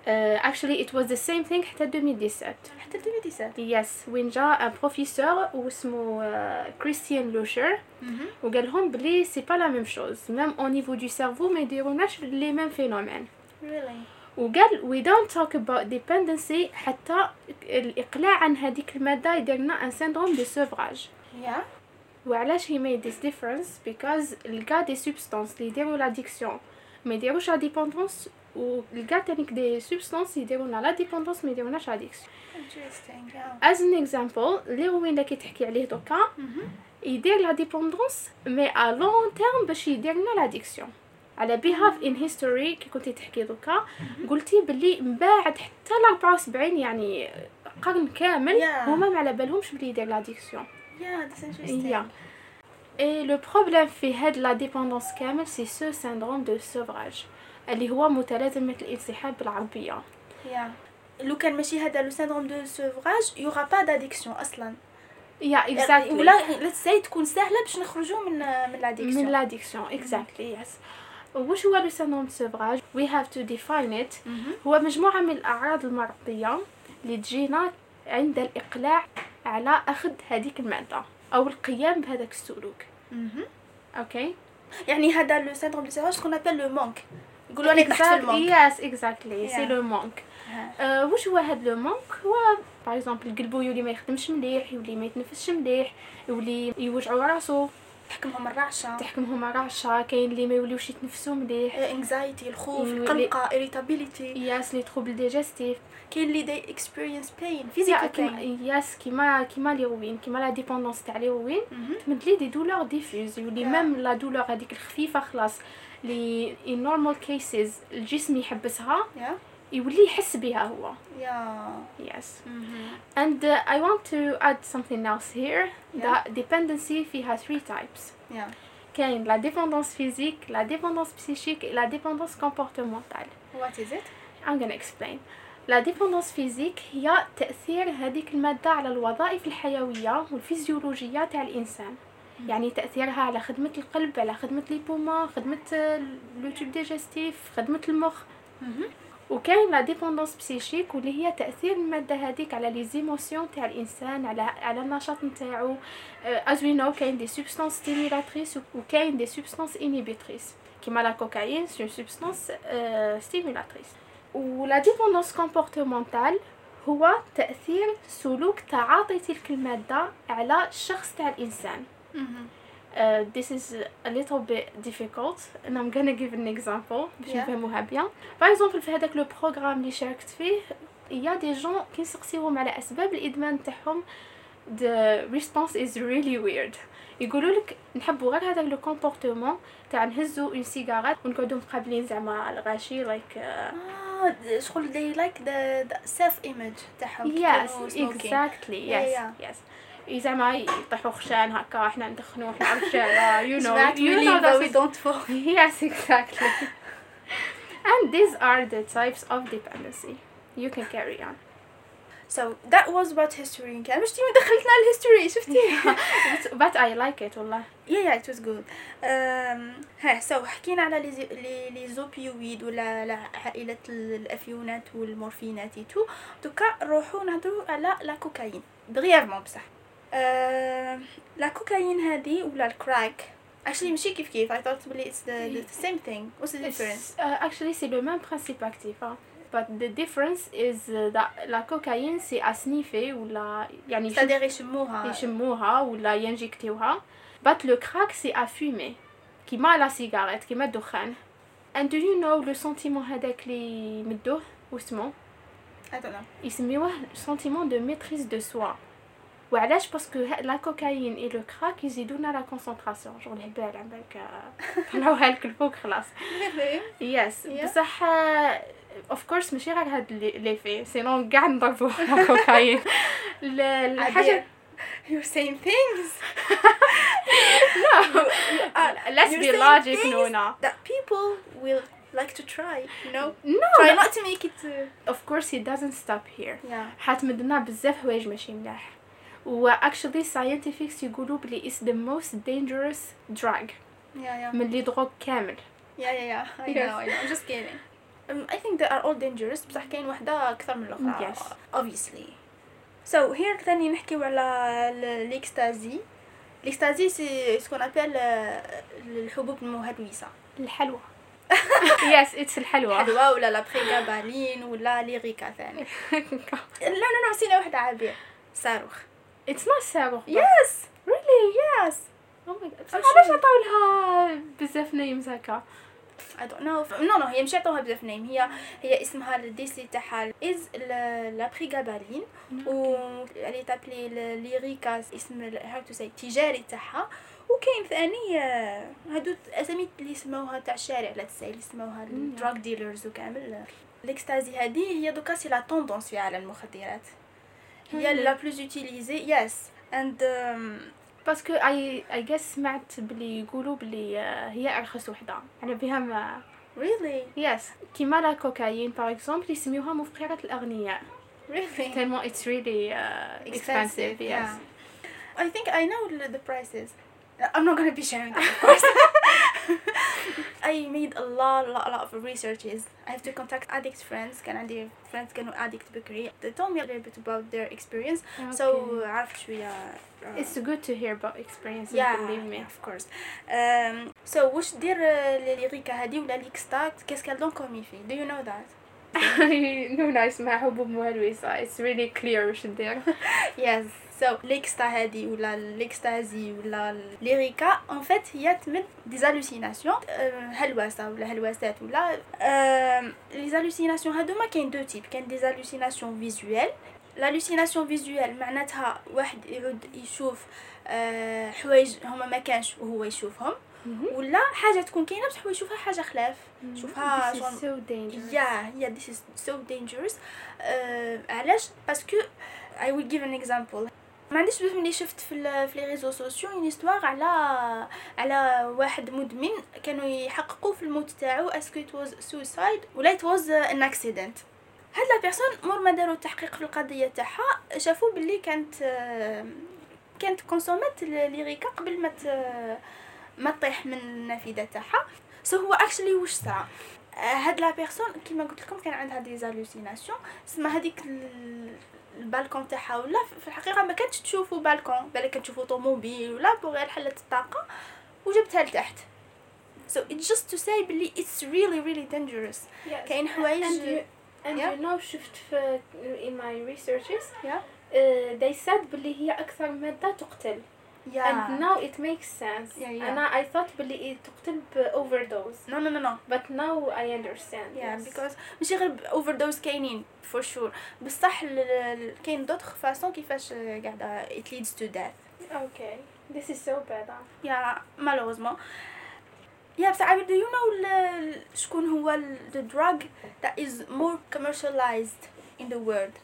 Uh, actually, it was the same thing حتى 2017.
حتى 2017
Yes, وين جا un professeur واسمه uh, Christian Locher
mm-hmm.
وقال لهم بلي سي با لا ميم شوز ميم او نيفو دو سيرفو ما يديروناش لي ميم فينومين
really
وقال we don't talk about dependency حتى الإقلاع عن هذيك المادة يديرنا un syndrome de sevrage
yeah
وعلاش he made this difference because لقى دي substances اللي يديروا l'addiction ما يديروش la dépendance ولقى تانيك دي substances يديرونا لا dépendance ما يديروناش addiction
interesting yeah.
As an example الهيروين اللي كي تحكي عليه دوكا
mm-hmm.
يدير لا ديبوندونس مي ا لون تيرم باش يدير لنا لاديكسيون على behalf in history كي كنتي تحكي دوكا قلتي باللي من بعد حتى ل 74 يعني قرن كامل
Yeah.
هما ما على بالهمش بلي يدير l'addiction
yeah that's interesting.
yeah et le problème في هاد la dépendance كامل c'est ce syndrome de sevrage اللي هو متلازمة الانسحاب بالعربية.
yeah لو كان ماشي هذا le syndrome de sevrage il y aura pas
d'addiction أصلا.
yeah exactly ولا let's say تكون سهلة باش نخرجوا من من l'addiction
من l'addiction exactly yes وش هو le syndrome sevrage؟ we have to define it. هو مجموعة من الأعراض المرضية اللي تجينا عند الإقلاع على أخذ هذيك المادة أو القيام بهذاك السلوك. okay
يعني هذا le syndrome de sevrage qu'on appelle le manque يقولوا عليك تحت في ال
manque. yes exactly
c'est.
le manque. واش هو هاد le manque؟ هو par exemple القلبو يولي ما يخدمش مليح يولي ما يتنفسش مليح يولي يوجعو راسو
تحكمهم الرعشة.
تحكمهم رعشه كاين اللي ما يوليوش يتنفسوا مليح.
anxiety الخوف
يولي-
القلقه irritability.
yes les troubles digestifs
كاين اللي they
experience
pain
physical
pain
yes كيما كيما الهيروين كيما la dépendance تاع الهيروين تمدلي des douleurs diffuses يولي. même la douleur هذيك الخفيفة خلاص. اللي in normal cases الجسم يحبسها يولي يحس بها هو.
yeah
yes and I want to add something else here the dependency فيها 3 types كاين la dépendance physique la dépendance psychique la dépendance comportementale
what is it
I'm gonna explain la dépendance physique هي تأثير هذيك المادة على الوظائف الحيوية والفيزيولوجية تاع الإنسان. يعني تأثيرها على خدمة القلب على خدمة les poumons خدمة le tube digestif خدمة المخ. وكاين la dépendance psychique واللي هي تأثير المادة هذيك على les émotions تاع الإنسان على على النشاط نتاعو. as we know كاين des substances stimulatrices وكاين des substances inhibitrices كيما la cocaïne c'est substance stimulatrice و la dépendance comportementale هو تأثير سلوك تعاطي تلك المادة على الشخص تاع الإنسان. Uh, this is a little bit difficult and I'm gonna give an example باش
Yeah.
نفهموها bien par exemple في هذاك le programme اللي شاركت فيه il y a des jeunes كي نسقسيهم على أسباب الإدمان تاعهم. The response is really weird. يقولوا لك نحبوا غير هذاك le comportement تاع نهزو une cigarette ونقعدوا مقابلين زعما الغاشي like
آه آه شغل they like the, the self image تاعهم كي
yes
كانوا smoking.
إذا ما يطيحوا خشان هكا إحنا ندخنو إحنا رجاله you know you know that
we don't fall
yes exactly and these are the types of dependency you can carry on.
So that was about history. In chemistry you دخلتنا ال history شفتي
but i like it والله
yeah yeah it was good. Um ها so حكينا على les les opioïdes ولا عائلة الأفيونات والمورفينات تو. donc نروحو نهضروا على لا كوكايين دغيافمون بصح. uh, لا كوكايين هذه ولا الكراك actually ماشي كيف كيف I thought بلي it's the, the same thing what's the difference
It's, uh, actually, c'est le même principe actif. hein. But the difference is uh, that la cocaïne, c'est à sniffer ou la... يعني يشم-
c'est-à-dire يشموها
يشموها ولا ينجكتوها. But le crack, c'est à fumer. كيما la cigarette, كيما الدخان. And do you know le sentiment هذاك اللي يمدوه واسمه؟
I don't know
يسميوه sentiment de maîtrise de soi. وعلاش؟ باسكو لا كوكايين اي لو كراك يزيدونا لا كونسونطراسيون جور الهبال على بالك طلعوها لك الفوق خلاص يس. بصح اوف كورس ماشي غير هاد لي في سينون كاع نضربو على كوكايين ال- الحاجة
you're saying things.
Let's
you're
be logic نونا
that people will like to try you know?
No
try
no.
not to make it uh,
of course it doesn't stop here.
Yeah.
حتمدنا بزاف حوايج ماشي ملاح و actually scientifics يقولوا بلي is the most dangerous drug.
Yeah yeah.
من les drogues كامل
yeah yeah yeah. I know I know. I'm just kidding. Um, I think they are all dangerous. بصح كاين وحدة أكثر من الأخرى.
Yes.
obviously. So here ثاني نحكيو على ال- l'ecstasy. l'ecstasy c'est ce qu'on appelle الحبوب المهلوسة
الحلوى yes it's الحلوى
حلوى ولا la prégabaline ولا Lyrica ثاني لا لا لا نسينا وحدة عابية صاروخ.
It's not صاروخ
yes
really
yes.
Oh my god. بصح
أو
علاش
شنو؟
عطاو لها بزاف نايمز هكا.
I don't know. نو نو هي مش عطوها بزاف نيم هي هي اسمها الديسي تاعها از لا بريغابالين و اللي تابلي ليريكا. اسم هاو تو سي التجاري تاعها. وكاين ثاني آه، هادو أسامي اللي سموها تاع الشارع لا تسعي اللي سموها. الدراغ ديلرز وكامل. l'ecstasy هذه هي donc c'est la tendance في عالم المخدرات. هي.
la
plus utilisée yes and parce
que I I just سمعت بلي يقولوا بلي آه، هي أرخص وحدة على بها ما
really
yes كيما la cocaïne par exemple يسميوها مفقرة الأغنياء
really
tellement it's really uh, expensive yes
yeah. I think I know the, the prices. I'm not gonna be sharing them, of course. I made a lot, lot, lot of researches. I have to contact addict friends. كان عندي friends كانوا addict بكري. They told me a little bit about their experience. So
Okay.
عرفت شوية. uh,
it's good to hear about experiences
yeah,
believe me
of course. Um, so واش دير uh, ليريكا هادي ولا ليكستات qu'est-ce qu'elle donne comme effet? Do you know that?
نونا اسمها حبوب مهلوسة it's really clear وش ندير
yes So ليكستا هادي ولا ليكستازي ولا ليريكا ان فيت هي تمد دي زالوسيناسيون هلوسه ولا هلوسات ولا les hallucinations هادوما كاين deux types كاين des hallucinations visuelles l'hallucination visuelle معناتها واحد يعود يشوف آه، حوايج هما ما كانش وهو يشوفهم ولا حاجة تكون كاينة بصح هو يشوفها حاجة خلاف شوفها
this is
شغل-
so dangerous.
Yeah, yeah, this is so dangerous. Uh, علاش parce que I will give an example. ما عنديش بزاف ملي شفت في في les réseaux sociaux une histoire على على واحد مدمن كانوا يحققوا في الموت تاعو est-ce que was suicide ولا uh, an accident. هاد la personne morte ما داروا التحقيق في القضية تاعها شافوا باللي كانت كانت consommات Lyrica قبل ما ما تطيح من النافذة تاعها. so هو actually واش آه، هاد la personne كيما قلت لكم كان عندها des hallucinations سما هذيك البالكون تاعها ولا في الحقيقة ما كانتش تشوفوا بالكون بالك كانت تشوفوا طوموبيل ولا بغير حلت الطاقة وجبتها لتحت so it's just to say بلي it's really really dangerous
Yes.
كاين حوايج
and you, and
Yeah.
you know شفت في in my researches
Yeah.
uh, they said بلي هي أكثر مادة تقتل and
yeah
now it makes sense
Yeah, yeah.
أنا I thought بلي تقتل ب overdose
no no no no
but now I understand
yeah
yes.
because ماشي غير اوفر دوز كاينين for sure بصح ال- ال- كاين دوطخ فاسون كيفاش قاعده it leads to death
okay this is so bad huh?
Yeah, malheureusement. Yeah, بصح عبير do you know ال- شكون هو ال- the drug that is more commercialized in the world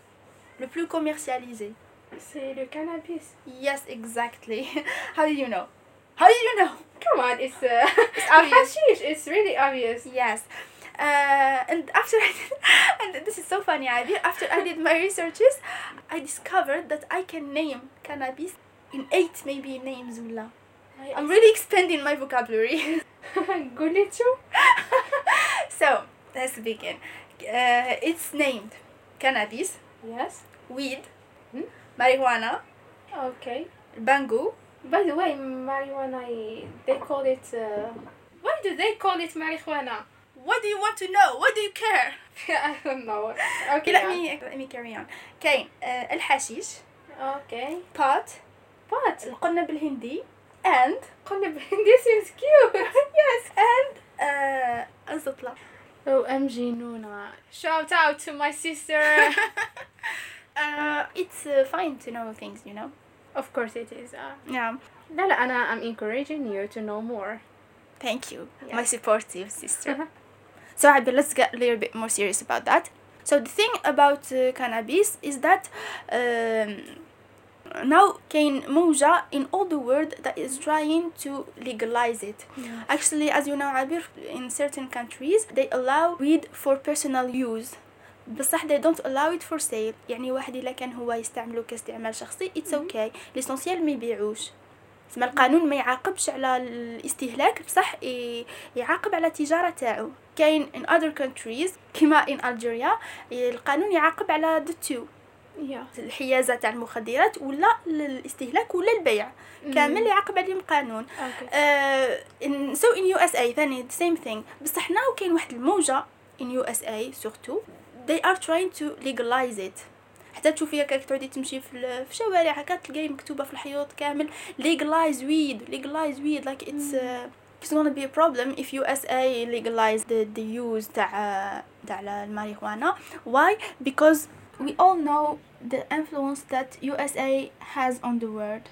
le plus commercialisé
Le cannabis.
Yes, exactly. How do you know? How do you know?
Come on, it's uh,
It's obvious.
hashish. It's really obvious.
Yes. Uh, and after I did, and this is so funny, Abir, after I did my researches, I discovered that I can name cannabis in eight maybe names. Ula. I'm really expanding my vocabulary. So, let's begin. Uh, it's named cannabis,
Yes.
weed,
Hmm?
marijuana,
Okay.
bango,
By the way, marijuana, they call it. Uh, why do they call it marijuana?
What do you want to know? What do you care?
I don't know.
Okay,
Okay.
let me let me carry on. كاين uh, الحشيش
Okay.
pot
But
القنب الهندي and
this is cute.
yes and uh, الزطلة
Oh, MG Nuna. Shout out to my sister.
uh, it's uh, fine to know things you know
of course it is. Uh,
yeah
لا لا أنا I'm encouraging you to know more.
thank you
Yeah.
my supportive sister so Abby, let's get a little bit more serious about that so the thing about uh, cannabis is that um, now كاين موجة in all the world that is trying to legalize it Actually, as you know, Abir, in certain countries, they allow weed for personal use. بصح they don't allow it for sale. يعني واحد إلا كان هو يستعمله كاستعمال شخصي it's okay. ليسونسيال ما يبيعوش. اسم القانون ما يعاقبش على الاستهلاك بصح يعاقب على التجارة تاعو. كاين in other countries كما in Algeria القانون يعاقب على the two.
Yeah.
الحيازة تاع المخدرات ولا الاستهلاك ولا البيع. كامل يعاقب عليهم قانون.
Okay.
Uh, in, so in USA ثاني the same thing. بصح now كاين واحد الموجة in USA surtout. they are trying to legalize it حتى تشوفي هكاك تعودي تمشي في ال- في الشوارع هكا تلقاي مكتوبة في الحيوط كامل legalize weed legalize weed like it's uh, it's gonna be a problem if USA legalize the, the use تاع تاع الماريجوانا why because we all know the influence that USA has on the world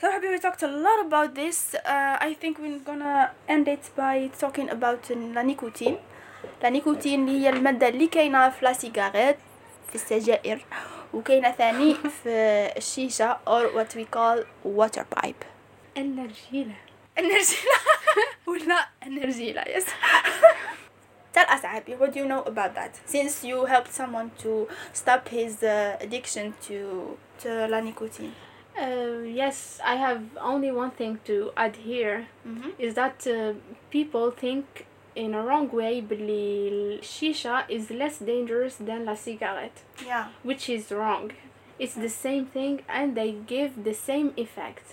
So happy we talked a lot about this. Uh, I think we're gonna end it by talking about la nicotine. La nicotine اللي هي المادة اللي كاينة في لا سيجاريت في السجائر وكاينة ثاني في الشيشة or what we call water pipe.
النرجيلة.
النرجيلة ولا النرجيلة yes. Tell us Abby, what do you know about that? Since you helped someone to stop his uh, addiction to to la nicotine.
Uh, yes, I have only one thing to add here
Mm-hmm.
is that uh, people think in a wrong way بلي الشيشة is less dangerous than la cigarette
Yeah.
which is wrong. It's the same thing and they give the same effect.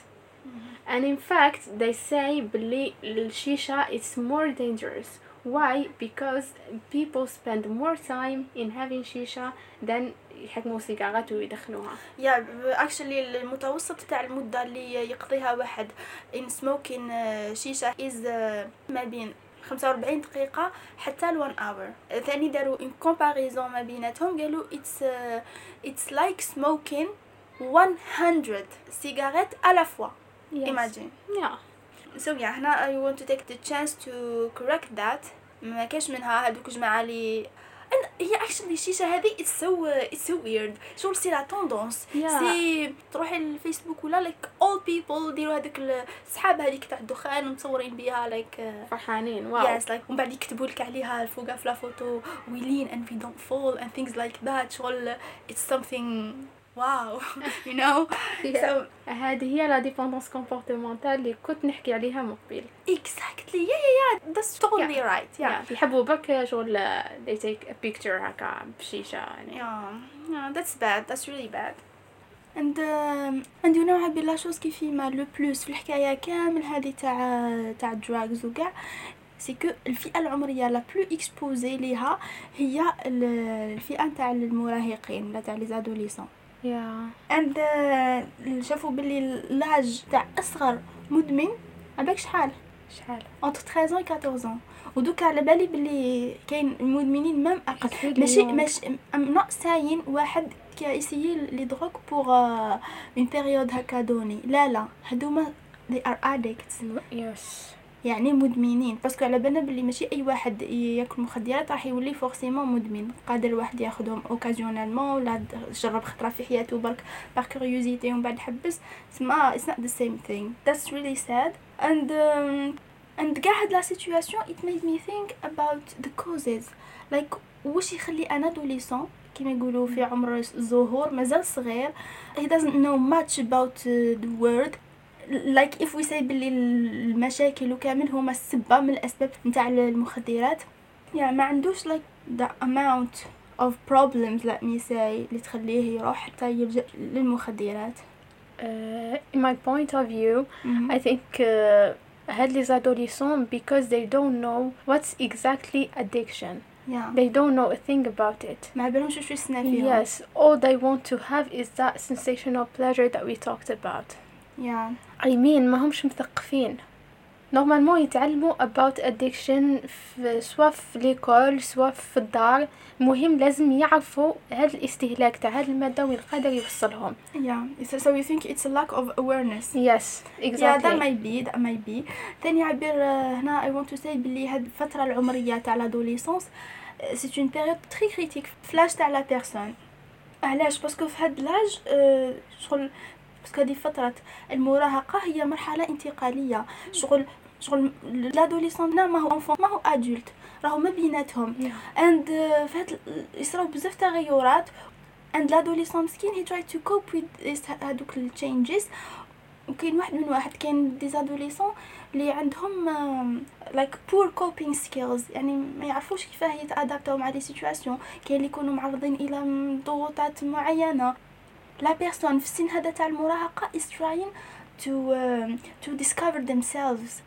And in fact, they say بلي الشيشة is more dangerous. Why? Because people spend more time in having shisha than يحكموا سيجارات ويدخنوها.
يا اكشلي المتوسط تاع المدة اللي يقضيها واحد in smoking uh, شيشة is uh, ما بين 45 دقيقة حتى ل 1 اور ثاني داروا ان كومباريزون ما بيناتهم قالوا اتس اتس لايك سموكين 100 سيجاريت ا لا
فوا
ايماجين
يا
سو يا هنا اي وونت تو تيك ذا تشانس تو كوريكت ذات ما كاش منها هادوك جماعة اللي and هي actually الشيشة هذه it's so uh, it's so weird شغل سي لا توندونس. سي تروحي للفيسبوك ولا like all people ديروا هذوك الصحاب هذيك تاع الدخان ومصورين بيها like uh,
فرحانين واو.
yes like ومن بعد يكتبوا لك عليها الفوقها في لا فوتو we lean and we don't fall and things like that شغل it's something you know so
هذه هي la dépendance comportementale اللي كنت نحكي عليها من قبل.
exactly yeah yeah yeah that's totally
Yeah.
right yeah
يحبوا برك شغل they take a picture هكا بشيشة يعني.
Yeah, that's bad. That's really bad. And um, and you know عبي la chose qui fait mal le plus في الحكاية كامل هذه تاع تاع drugs وكاع c'est que الفئة العمرية la plus exposée ليها هي ال- الفئة تاع المراهقين لا تاع les adolescents
Yeah.
and شافوا باللي l'âge تاع أصغر مدمن عباك شحال
شحال؟
entre 13 ans et 14 ans ودوكا على بالي باللي كاين المدمنين même
أقل
ماشي. ماشي نوت ساين واحد qui essaye les drogues pour une période هكا donnée لا لا هادوما they are addicts
Yes.
يعني مدمنين. parce que على بالنا بلي ماشي أي واحد ياكل مخدرات راح يولي forcément مدمن. قادر الواحد ياخذهم occasionnellement ولا جرب خطرة في حياته برك par curiosité ومن بعد حبس. It's not the same thing. That's really sad. And um, and كاع هاد la situation it made me think about the causes. Like واش يخلي un adolescent كما يقولوا في عمر الزهور مازال صغير. He doesn't know much about the world like if we say بلي المشاكل وكامل هما السبة من الأسباب نتاع المخدرات يعني ما عندوش like the amount of problems let me say اللي تخليه يروح حتى يلجأ للمخدرات
uh, in my point of view mm -hmm. I think uh, هاد les adolescents because they don't know what's exactly addiction
yeah.
they don't know a thing about it
ما بالهمش شو يصنع فيهم
yes all they want to have is that sensational pleasure that we talked about
yeah
I mean ما همش مثقفين. normalement يتعلموا about addiction في سواء في l'école سواء في الدار. مهم لازم يعرفوا هذا الاستهلاك تاع هذه المادة وين قادر يوصلهم.
Yeah. So, you think it's a lack of awareness.
Yes exactly.
yeah that might be that might be. ثاني عبير هنا I want to say بلي هاد الفترة العمرية تاع l'adolescence c'est une période très critique. فلاش تاع la personne علاش؟ parce que في هاد l'âge شغل parce que هذه فترة المراهقة هي مرحلة انتقالية. شغل شغل l'adolescent ما هو enfant ما هو adulte راهو ما بيناتهم. and uh, فهاد يصراو بزاف تغيرات. and l'adolescent مسكين هي try to cope with هادوك ال changes وكاين واحد من واحد كاين des adolescents اللي عندهم like poor coping skills يعني ما يعرفوش كيفاه يتادابتاو مع les situations كاين اللي يكونوا معرضين إلى ضغوطات معينة. لا بيرسون في السن هذا تاع المراهقه is trying to um, to discover themselves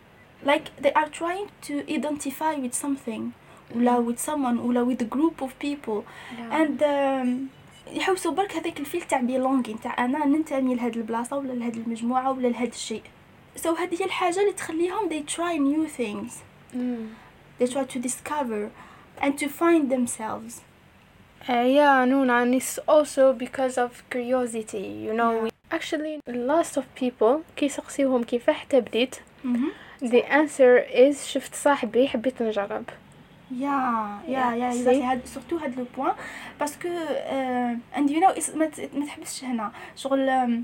like they are trying to identify with something ولا with someone ولا with a group of people
yeah.
and um, يحوسوا برك هذاك الفيل تاع بيلونغين تاع انا ننتمي لهاد البلاصه ولا لهاد المجموعه ولا لهاد الشيء so هذه هي الحاجه اللي تخليهم they try new things
mm.
they try to discover and to find themselves
Uh, yeah, Nuna, and it's also because of curiosity, you know.
Yeah.
Actually, lots of people كي كيفاح تبديت
mm-hmm.
the answer is شفت صاحبي حبيت نجرب
يا يا يا هاد سورتو هاد لو بوين باسكو and you know ما تحبسش هنا شغل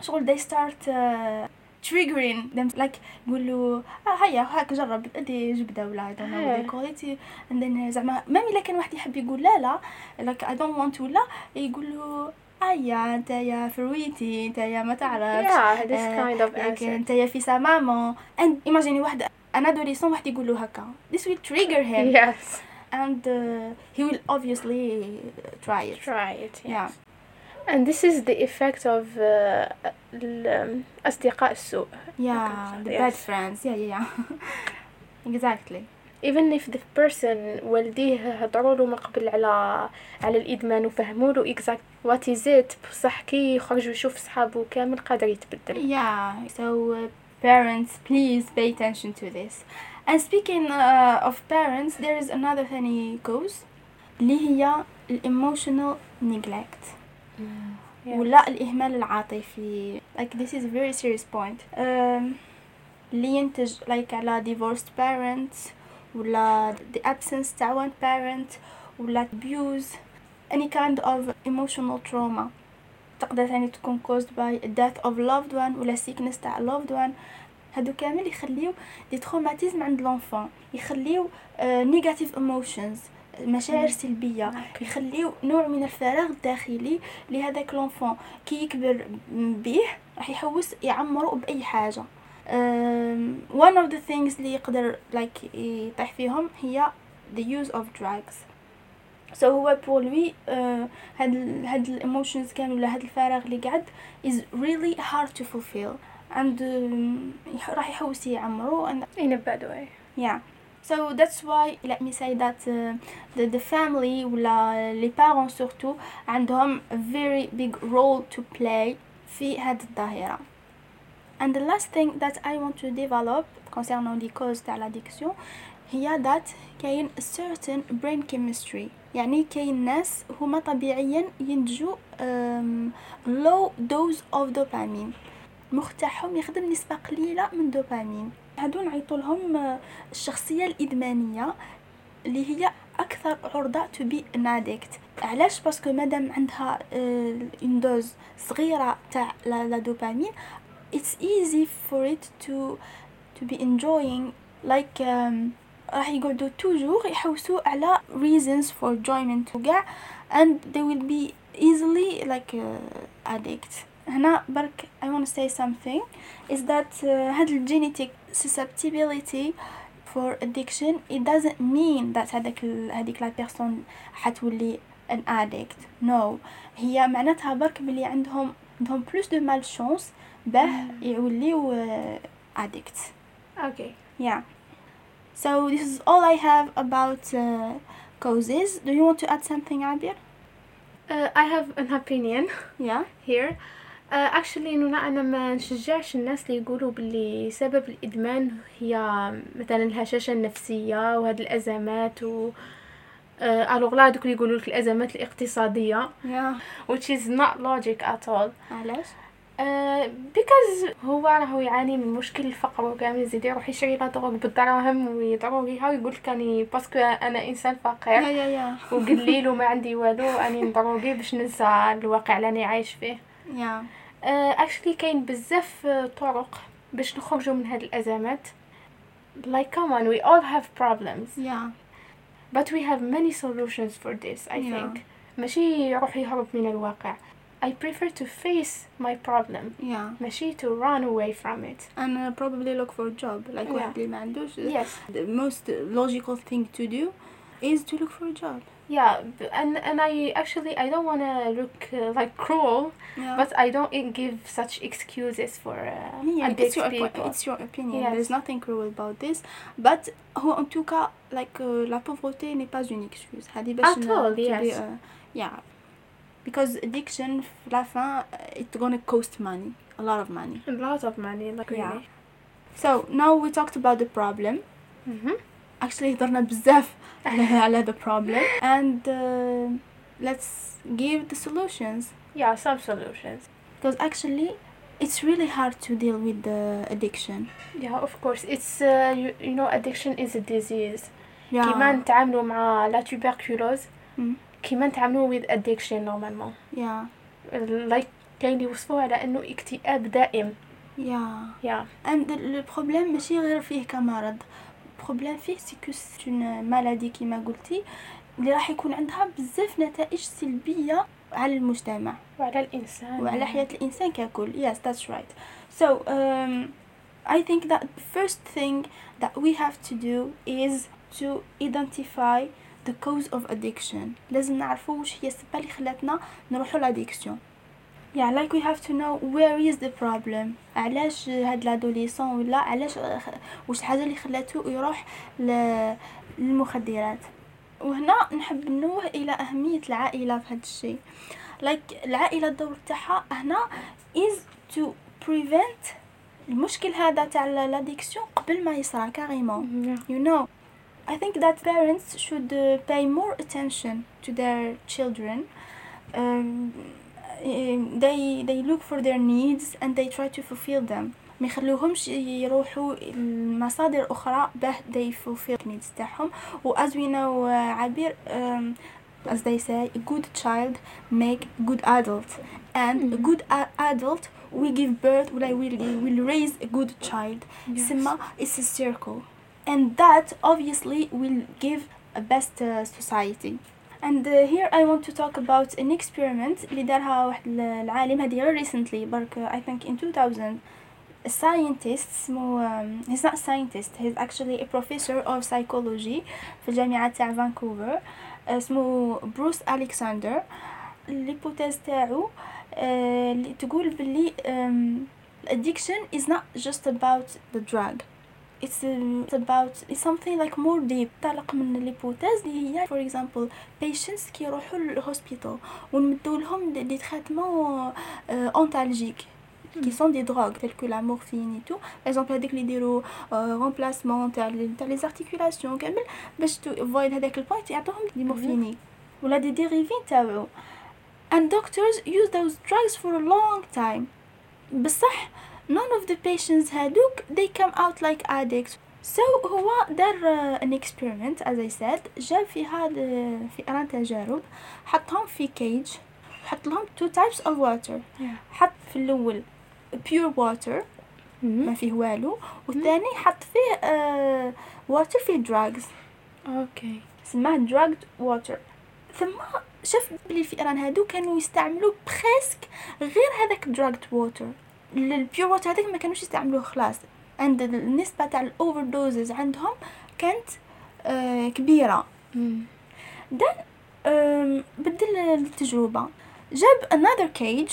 شغل they start uh, triggering them like يقولوا اه هيا هاك جرب ادي جبده ولا I don't know what they call it and then زعما مام الا كان واحد يحب يقول لا لا like I don't want ولا يقولوا ايا انت يا فرويتي انت يا ما تعرفش
yeah this
آه،
kind of
like
answer
انت يا في ماما and imagine واحد ان adolescent واحد يقول له هكا this will trigger him
yes
and uh, he will obviously try it
try it yeah.
yeah
and this is the effect of uh, ال- أصدقاء السوء
yeah the
Yes.
bad friends yeah yeah yeah exactly
even if the person والديه هضروا له من قبل على على الادمان وفهموا له exact what is it بصح كي يخرج ويشوف صحابه كامل قادر يتبدل
yeah so uh, parents please pay attention to this and speaking uh, of parents there is another funny cause اللي هي ال emotional neglect
Yeah.
ولا الإهمال العاطفي like this is a very serious point um, اللي ينتج like على divorced parents ولا the absence تاع one parent ولا abuse any kind of emotional trauma تقدر ثاني تكون caused by death of loved one ولا sickness تاع loved one هادو كامل يخليو des traumatismes عند l'enfant يخليو negative emotions مشاعر.
سلبية.
يخليو نوع من الفراغ الداخلي لهذاك l'enfant. كي يكبر به راح يحوس يعمره بأي حاجة. one of the things اللي يقدر like يطيح فيهم هي the use of drugs. So هو pour lui هاد ال- هاد ال emotions كامل ولا هاد الفراغ اللي قعد is really hard to fulfill. And راح يحوس يعمره and
in a bad way.
Yeah. So that's why let me say that uh, the, the family ولا les parents surtout عندهم very big role to play في هذه الظاهرة and the last thing that I want to develop concernant les causes تاع l'addiction هي that كاين a certain brain chemistry يعني كاين ناس هما طبيعيا ينتجوا um, low dose of dopamine المخ تاعهم يخدم نسبة قليلة من دوبامين هادو نعيطوا لهم آه، الشخصية الإدمانية اللي هي أكثر عرضة to be an علاش؟ parce que مادام عندها une dose صغيرة تاع la dopamine it's easy for it to to be enjoying um, راح يقعدوا toujours يحوسوا على reasons for enjoyment وكاع and they will be easily like uh, addict. هنا برك I want to say something is that uh, هاد الجينيتيك susceptibility for addiction it doesn't mean that هذاك هذيك لا بيرسون حتولي an addict no هي معناتها برك بلي عندهم عندهم plus de malchance باه يوليو uh, addict
Okay.
yeah so this is all I have about uh, causes do you want to add something Abir
Uh, I have an opinion
yeah
here. Uh, actually إنه أنا ما نشجعش الناس اللي يقولوا باللي سبب الإدمان هي مثلا الهشاشة النفسية وهاد الأزمات و alors là دوك اللي يقولوا لك الأزمات الاقتصادية.
Yeah.
Which is not logic at all.
علاش؟
uh, because هو راهو يعاني من مشكل الفقر وكامل يزيد يروح يشري la drogue بالدراهم ويدروغيها ويقول لك أني parce que أنا
إنسان
فقير. وقليل وما عندي والو أني ندروغي باش ننسى الواقع اللي أنا عايش فيه.
يا
اكشلي كاين بزاف آه، طرق باش نخرجوا من هاد الازمات like come on we all have problems
يا
but we have many solutions for this I
Yeah.
think ماشي يروح يهرب من الواقع I prefer to face my problem
يا
ماشي to run away from it
and uh, probably look for a job like
Yeah.
واحد اللي ما عندوش
yes
the most logical thing to do is to look for a job
yeah b- and and I actually I don't want to look uh, like cruel
yeah
but I don't i- give such excuses for uh,
Yeah,
addict
it's your, oppo-
people
it's your opinion.
Yes.
There's nothing cruel about this. But who, en tout cas, like uh, la pauvreté n'est pas une excuse. هذه باش
At
ن-
all,
to be,
yes.
uh, yeah. Because addiction, في la fin, uh, it's gonna cost money, a lot of money.
a lot of money like
Yeah.
really
So now we talked about the problem.
mm-hmm.
Actually هضرنا بزاف على على the problem. And uh, let's give the solutions.
yeah some solutions
Because actually, it's really hard to deal with the addiction.
yeah of course it's uh, you, you know addiction is a disease
Yeah.
كيما نتعاملوا مع لا tuberculose
Mm.
كيما نتعاملوا with addiction normalement
Yeah.
like كاين اللي يوصفوه على انه اكتئاب دائم
Yeah.
yeah
And لو بروبليم ماشي غير فيه كمرض problème فيه c'est que une maladie كيما قلتي اللي راح يكون عندها بزاف نتائج سلبية على المجتمع.
وعلى الإنسان.
وعلى حياة الإنسان ككل. Yes that's right. So um, I think that the first thing that we have to do is to identify the cause of addiction. لازم نعرفوا واش هي السبه اللي خلاتنا نروحوا l'addiction yeah like we have to know where is the problem. علاش هاد l'adolescent ولا علاش واش الحاجة اللي خلاته يروح للمخدرات. وهنا نحب ننوه إلى أهمية العائلة في هذا الشيء. Like العائلة الدور تاعها هنا is to prevent المشكل هذا تاع l'addiction قبل ما يصرى carrément
Yeah.
you know I think that parents should pay more attention to their children. Um, they they look for their needs and they try to fulfill them ما يخلوهمش يروحوا لمصادر اخرى باه they fulfill needs تاعهم و as we know uh, عبير um, as they say a good child make good adult and a
Mhm.
good a- adult will give birth will will will raise a good child
Yes.
سما it's a circle and that obviously will give a best uh, society and uh, here I want to talk about an experiment اللي دارها واحد ال- العالم هذه غير recently برك uh, I think in 2000 a scientist اسمه um, he's not a scientist he's actually a professor of psychology في الجامعة تاع فانكوفر اسمه بروس ألكسندر الهيبوتيز تاعو آه، اللي تقول باللي um, addiction is not just about the drug it's, um, it's about it's something like more deep تعلق من الهيبوتيز اللي هي for example patients كي يروحوا للهوسبيتال ونمدوا لهم دي تريتمون انتالجيك qui sont des drogues telles que la morphine et tout par exemple هذيك اللي يديروا remplacement تاع ال- تاع les articulations كامل باش to avoid هذاك البوينت يعطوهم دي مورفينيك ولا دي dérivés تاعو and doctors use those drugs for a long time بصح none of the patients هادوك they come out like addicts. So هو دار uh, an experiment as I said. جاب في هذا في أران تجارب حطهم في كيج حط لهم two types of water. حط في الأول pure water ما فيه والو. والثاني حط فيه uh, water فيه drugs.
okay
سماه drugged water. ثم شاف بلي الفئران هادو كانوا يستعملوا presque غير هذاك drugged water. ال pure water هذاك ما كانوش يستعملوه خلاص. عند النسبة تاع ال overdoses عندهم كانت آه كبيرة. donc بدل التجربة جاب another cage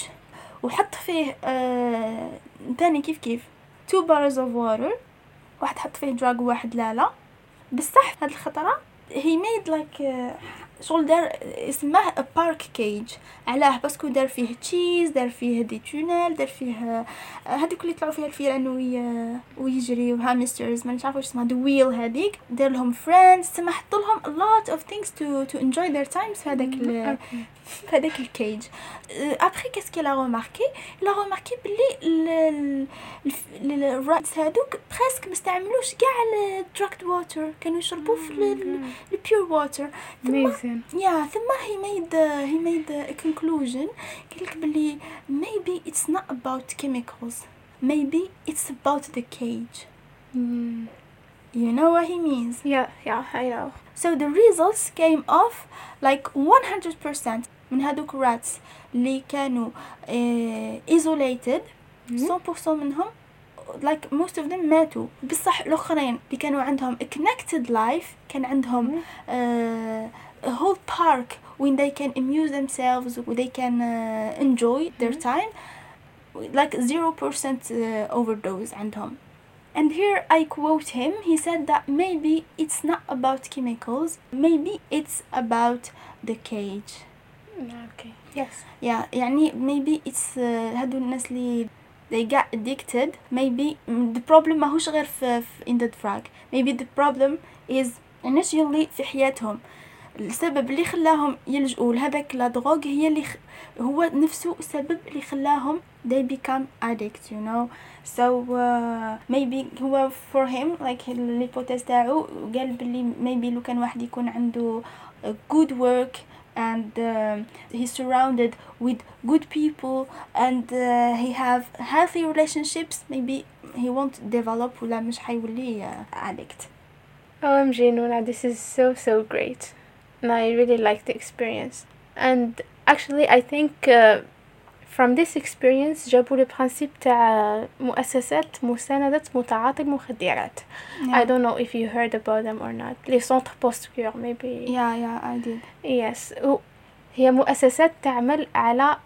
وحط فيه آه تاني كيف كيف two barrels of water. واحد حط فيه drug وواحد لا لا. بصح هاد he made like آه، شغل دار اسمه park cage علاه parce que دار فيه cheese دار فيه des tunnels دار فيه آه، هذيك اللي يطلعوا فيها الفيران وي ويجري و hamsters ما نعرف واش اسمها the wheel هذيك دار لهم friends تما حط لهم a lot of things to to enjoy their times في هذاك ال- في هذاك ال cage après qu'est-ce qu'il a remarqué il a remarqué بلي ال rats هادوك presque ما استعملوش كاع ال drugged water كانوا يشربوا في ال pure water ثم
amazing
yeah ثم he made uh, he made a conclusion قال لك بلي maybe it's not about chemicals maybe it's about the cage
Mm.
you know what he means
yeah yeah I know
So the results came off like 100% من هادوك rats اللي كانوا uh, isolated 100% منهم like most of them ماتوا بصح الآخرين اللي كانوا عندهم a connected life كان عندهم uh, a whole park when they can amuse themselves when they can uh, enjoy their time like 0% uh, overdose عندهم and here I quote him. He said that maybe it's not about chemicals, maybe it's about the cage.
okay yes
Yeah, يعني maybe it's uh, هادو الناس اللي they got addicted maybe mm, the problem ماهوش غير في, في in the drug maybe the problem is initially في حياتهم السبب اللي خلاهم يلجؤوا لهذاك la drogue هي اللي خ... هو نفسه السبب اللي خلاهم they become addict you know so uh, maybe هو for him like ال hypothèse تاعو قال بلي maybe لو كان واحد يكون عنده good work and um, he's surrounded with good people and uh, he have healthy relationships maybe he won't develop ولا مش حيولي uh, addict
OMG Nuna this is so so great and I really like the experience and actually I think uh, from this experience جابوا البرانسيب تاع مؤسسات مساندة متعاطي المخدرات I don't know if you heard about them or not les centres post-cure maybe
yeah yeah I did
Yes و- هي مؤسسات تعمل على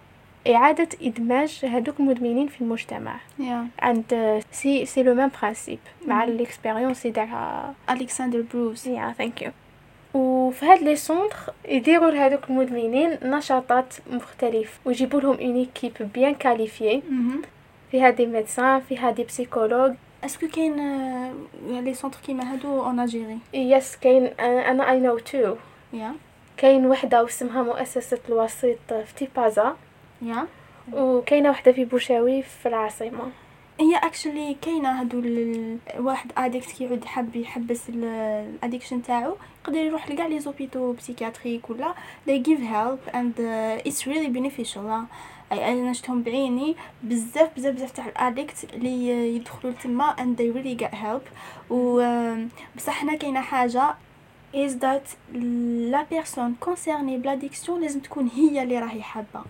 إعادة إدماج هذوك المدمنين في المجتمع
yeah
عند سي سي لو ميم برانسيب مع
مم.
الاكسبيريونس اللي دارها
Alexander Bruce
يا ثانك يو وفي هاد les centres يديروا لهذوك المدمنين نشاطات مختلف ويجيبوا لهم une équipe bien
qualifiée.
فيها des médecins فيها des psychologues
est-ce que كاين les centres كيما هادو en Algérie
yes كاين أنا I know two
yeah
كاين وحدة واسمها مؤسسة الوسيط في تيبازا.
yeah
وكاينة وحدة في بوشاوي في العاصمة.
هي actually كاينة هادو واحد addict كيعود حاب يحبس ال addiction تاعو يقدر يروح لكاع les hôpitaux psychiatriques ولا they give help and uh, it's really beneficial. اي أنا شفتهم بعيني. بزاف بزاف بزاف تاع ال addict اللي يدخلوا تما and they really get help. و بصح هنا كاينة حاجة is that la personne concernée ب l'addiction لازم تكون هي اللي راهي حابة.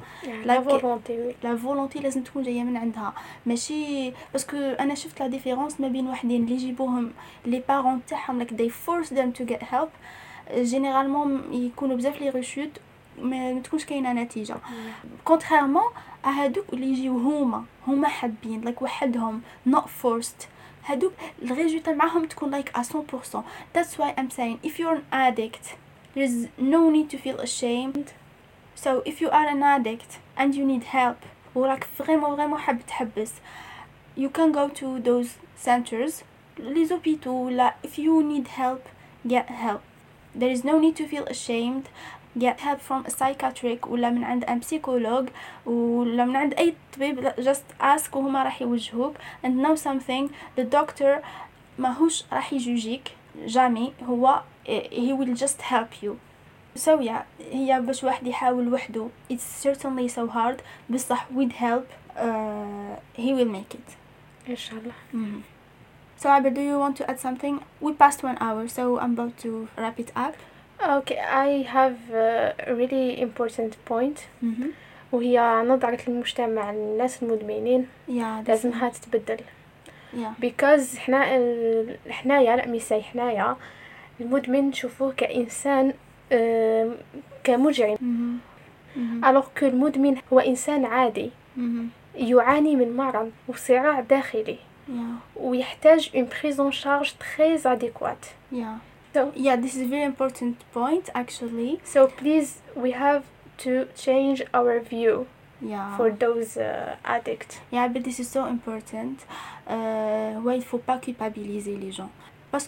la
Like-
volonté oui
la volonté لازم تكون جاية من عندها. ماشي parce que أنا شفت la différence ما بين وحدين اللي يجيبوهم les parents تاعهم like they force them to get help. généralement يكونوا بزاف les rechutes ما ما تكونش كاينة نتيجة. contrairement هادوك اللي يجيو هما هما حابين like وحدهم not forced. هادوك الريزولتا معاهم تكون like à 100% that's why I'm saying if you're an addict there's no need to feel ashamed so if you are an addict and you need help وراك فريمون فريمون حاب تحبس you can go to those centers les hôpitaux ولا if you need help get help there is no need to feel ashamed get help from a psychiatric ولا من عند ان psycholog ولا من عند اي طبيب just ask وهما راح يوجهوك and know something the doctor ماهوش راح يجوجيك جامي هو he will just help you so yeah هي باش واحد يحاول وحده it's certainly so hard بصح with help uh, he will make it
ان شاء الله
mm. so Abir, do you want to add something we passed one hour so I'm about to wrap it up
Okay, I have a really important point.
mm-hmm.
وهي نظرة المجتمع للناس المدمنين.
Yeah
لازمها تتبدل.
Yeah.
Because حنا ال- حنايا لا ميساي حنايا المدمن نشوفوه كإنسان كمجرم. alors que المدمن هو إنسان عادي. يعاني من مرض وصراع داخلي.
Yeah.
ويحتاج une prise en charge très adéquate.
Yeah.
So,
yeah this is a very important point actually
so please we have to change our view
yeah
for those uh, addicts.
Yeah, but this is so important. Euh, ouais, il faut pas culpabiliser les gens.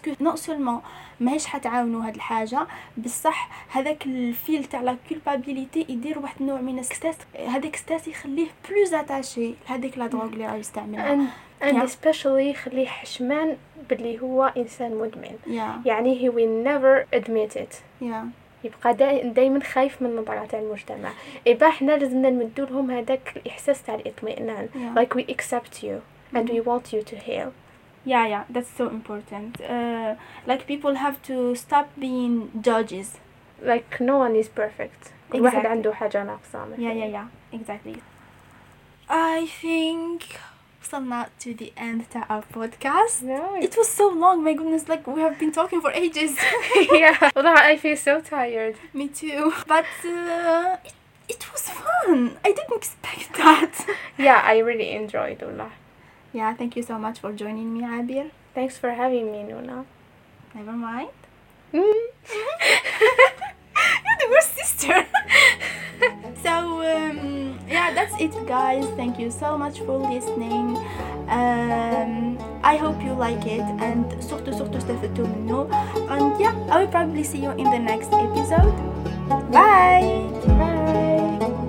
que non seulement ماهيش حتعاونوا هاد الحاجة بصح هذاك ال feel تاع la culpabilité يدير واحد النوع من ال stress هذاك ال stress يخليه plus attaché لهذيك la drogue اللي راه يستعملها
and, and
Yeah.
especially يخليه حشمان باللي هو إنسان مدمن
yeah
يعني he will never admit it
yeah
يبقى دا دايما خايف من نظرة تاع المجتمع إبا حنا لازمنا نمدو لهم هذاك الإحساس تاع الإطمئنان
Yeah.
like we accept you and we want you to heal
yeah yeah that's so important uh, like people have to stop being judges
like no one is perfect كل واحد
Exactly.
عنده حاجة ناقصة
Yeah, yeah, yeah, exactly. I think so now to the end of our podcast.
No.
It was so long, my goodness, like we have been talking for ages.
yeah. Although I feel so tired.
Me too. But uh, it, it was fun. I didn't expect that.
yeah, I really enjoyed Ola.
Yeah, thank you so much for joining me, Abir.
Thanks for having me, Nuna.
Never mind.
Mm.
You're the worst sister. so um, yeah, that's it, guys. Thank you so much for listening. Um, I hope you like it and surtout surtout استفدتوا منه. And yeah, I will probably see you in the next episode. Bye.
Bye.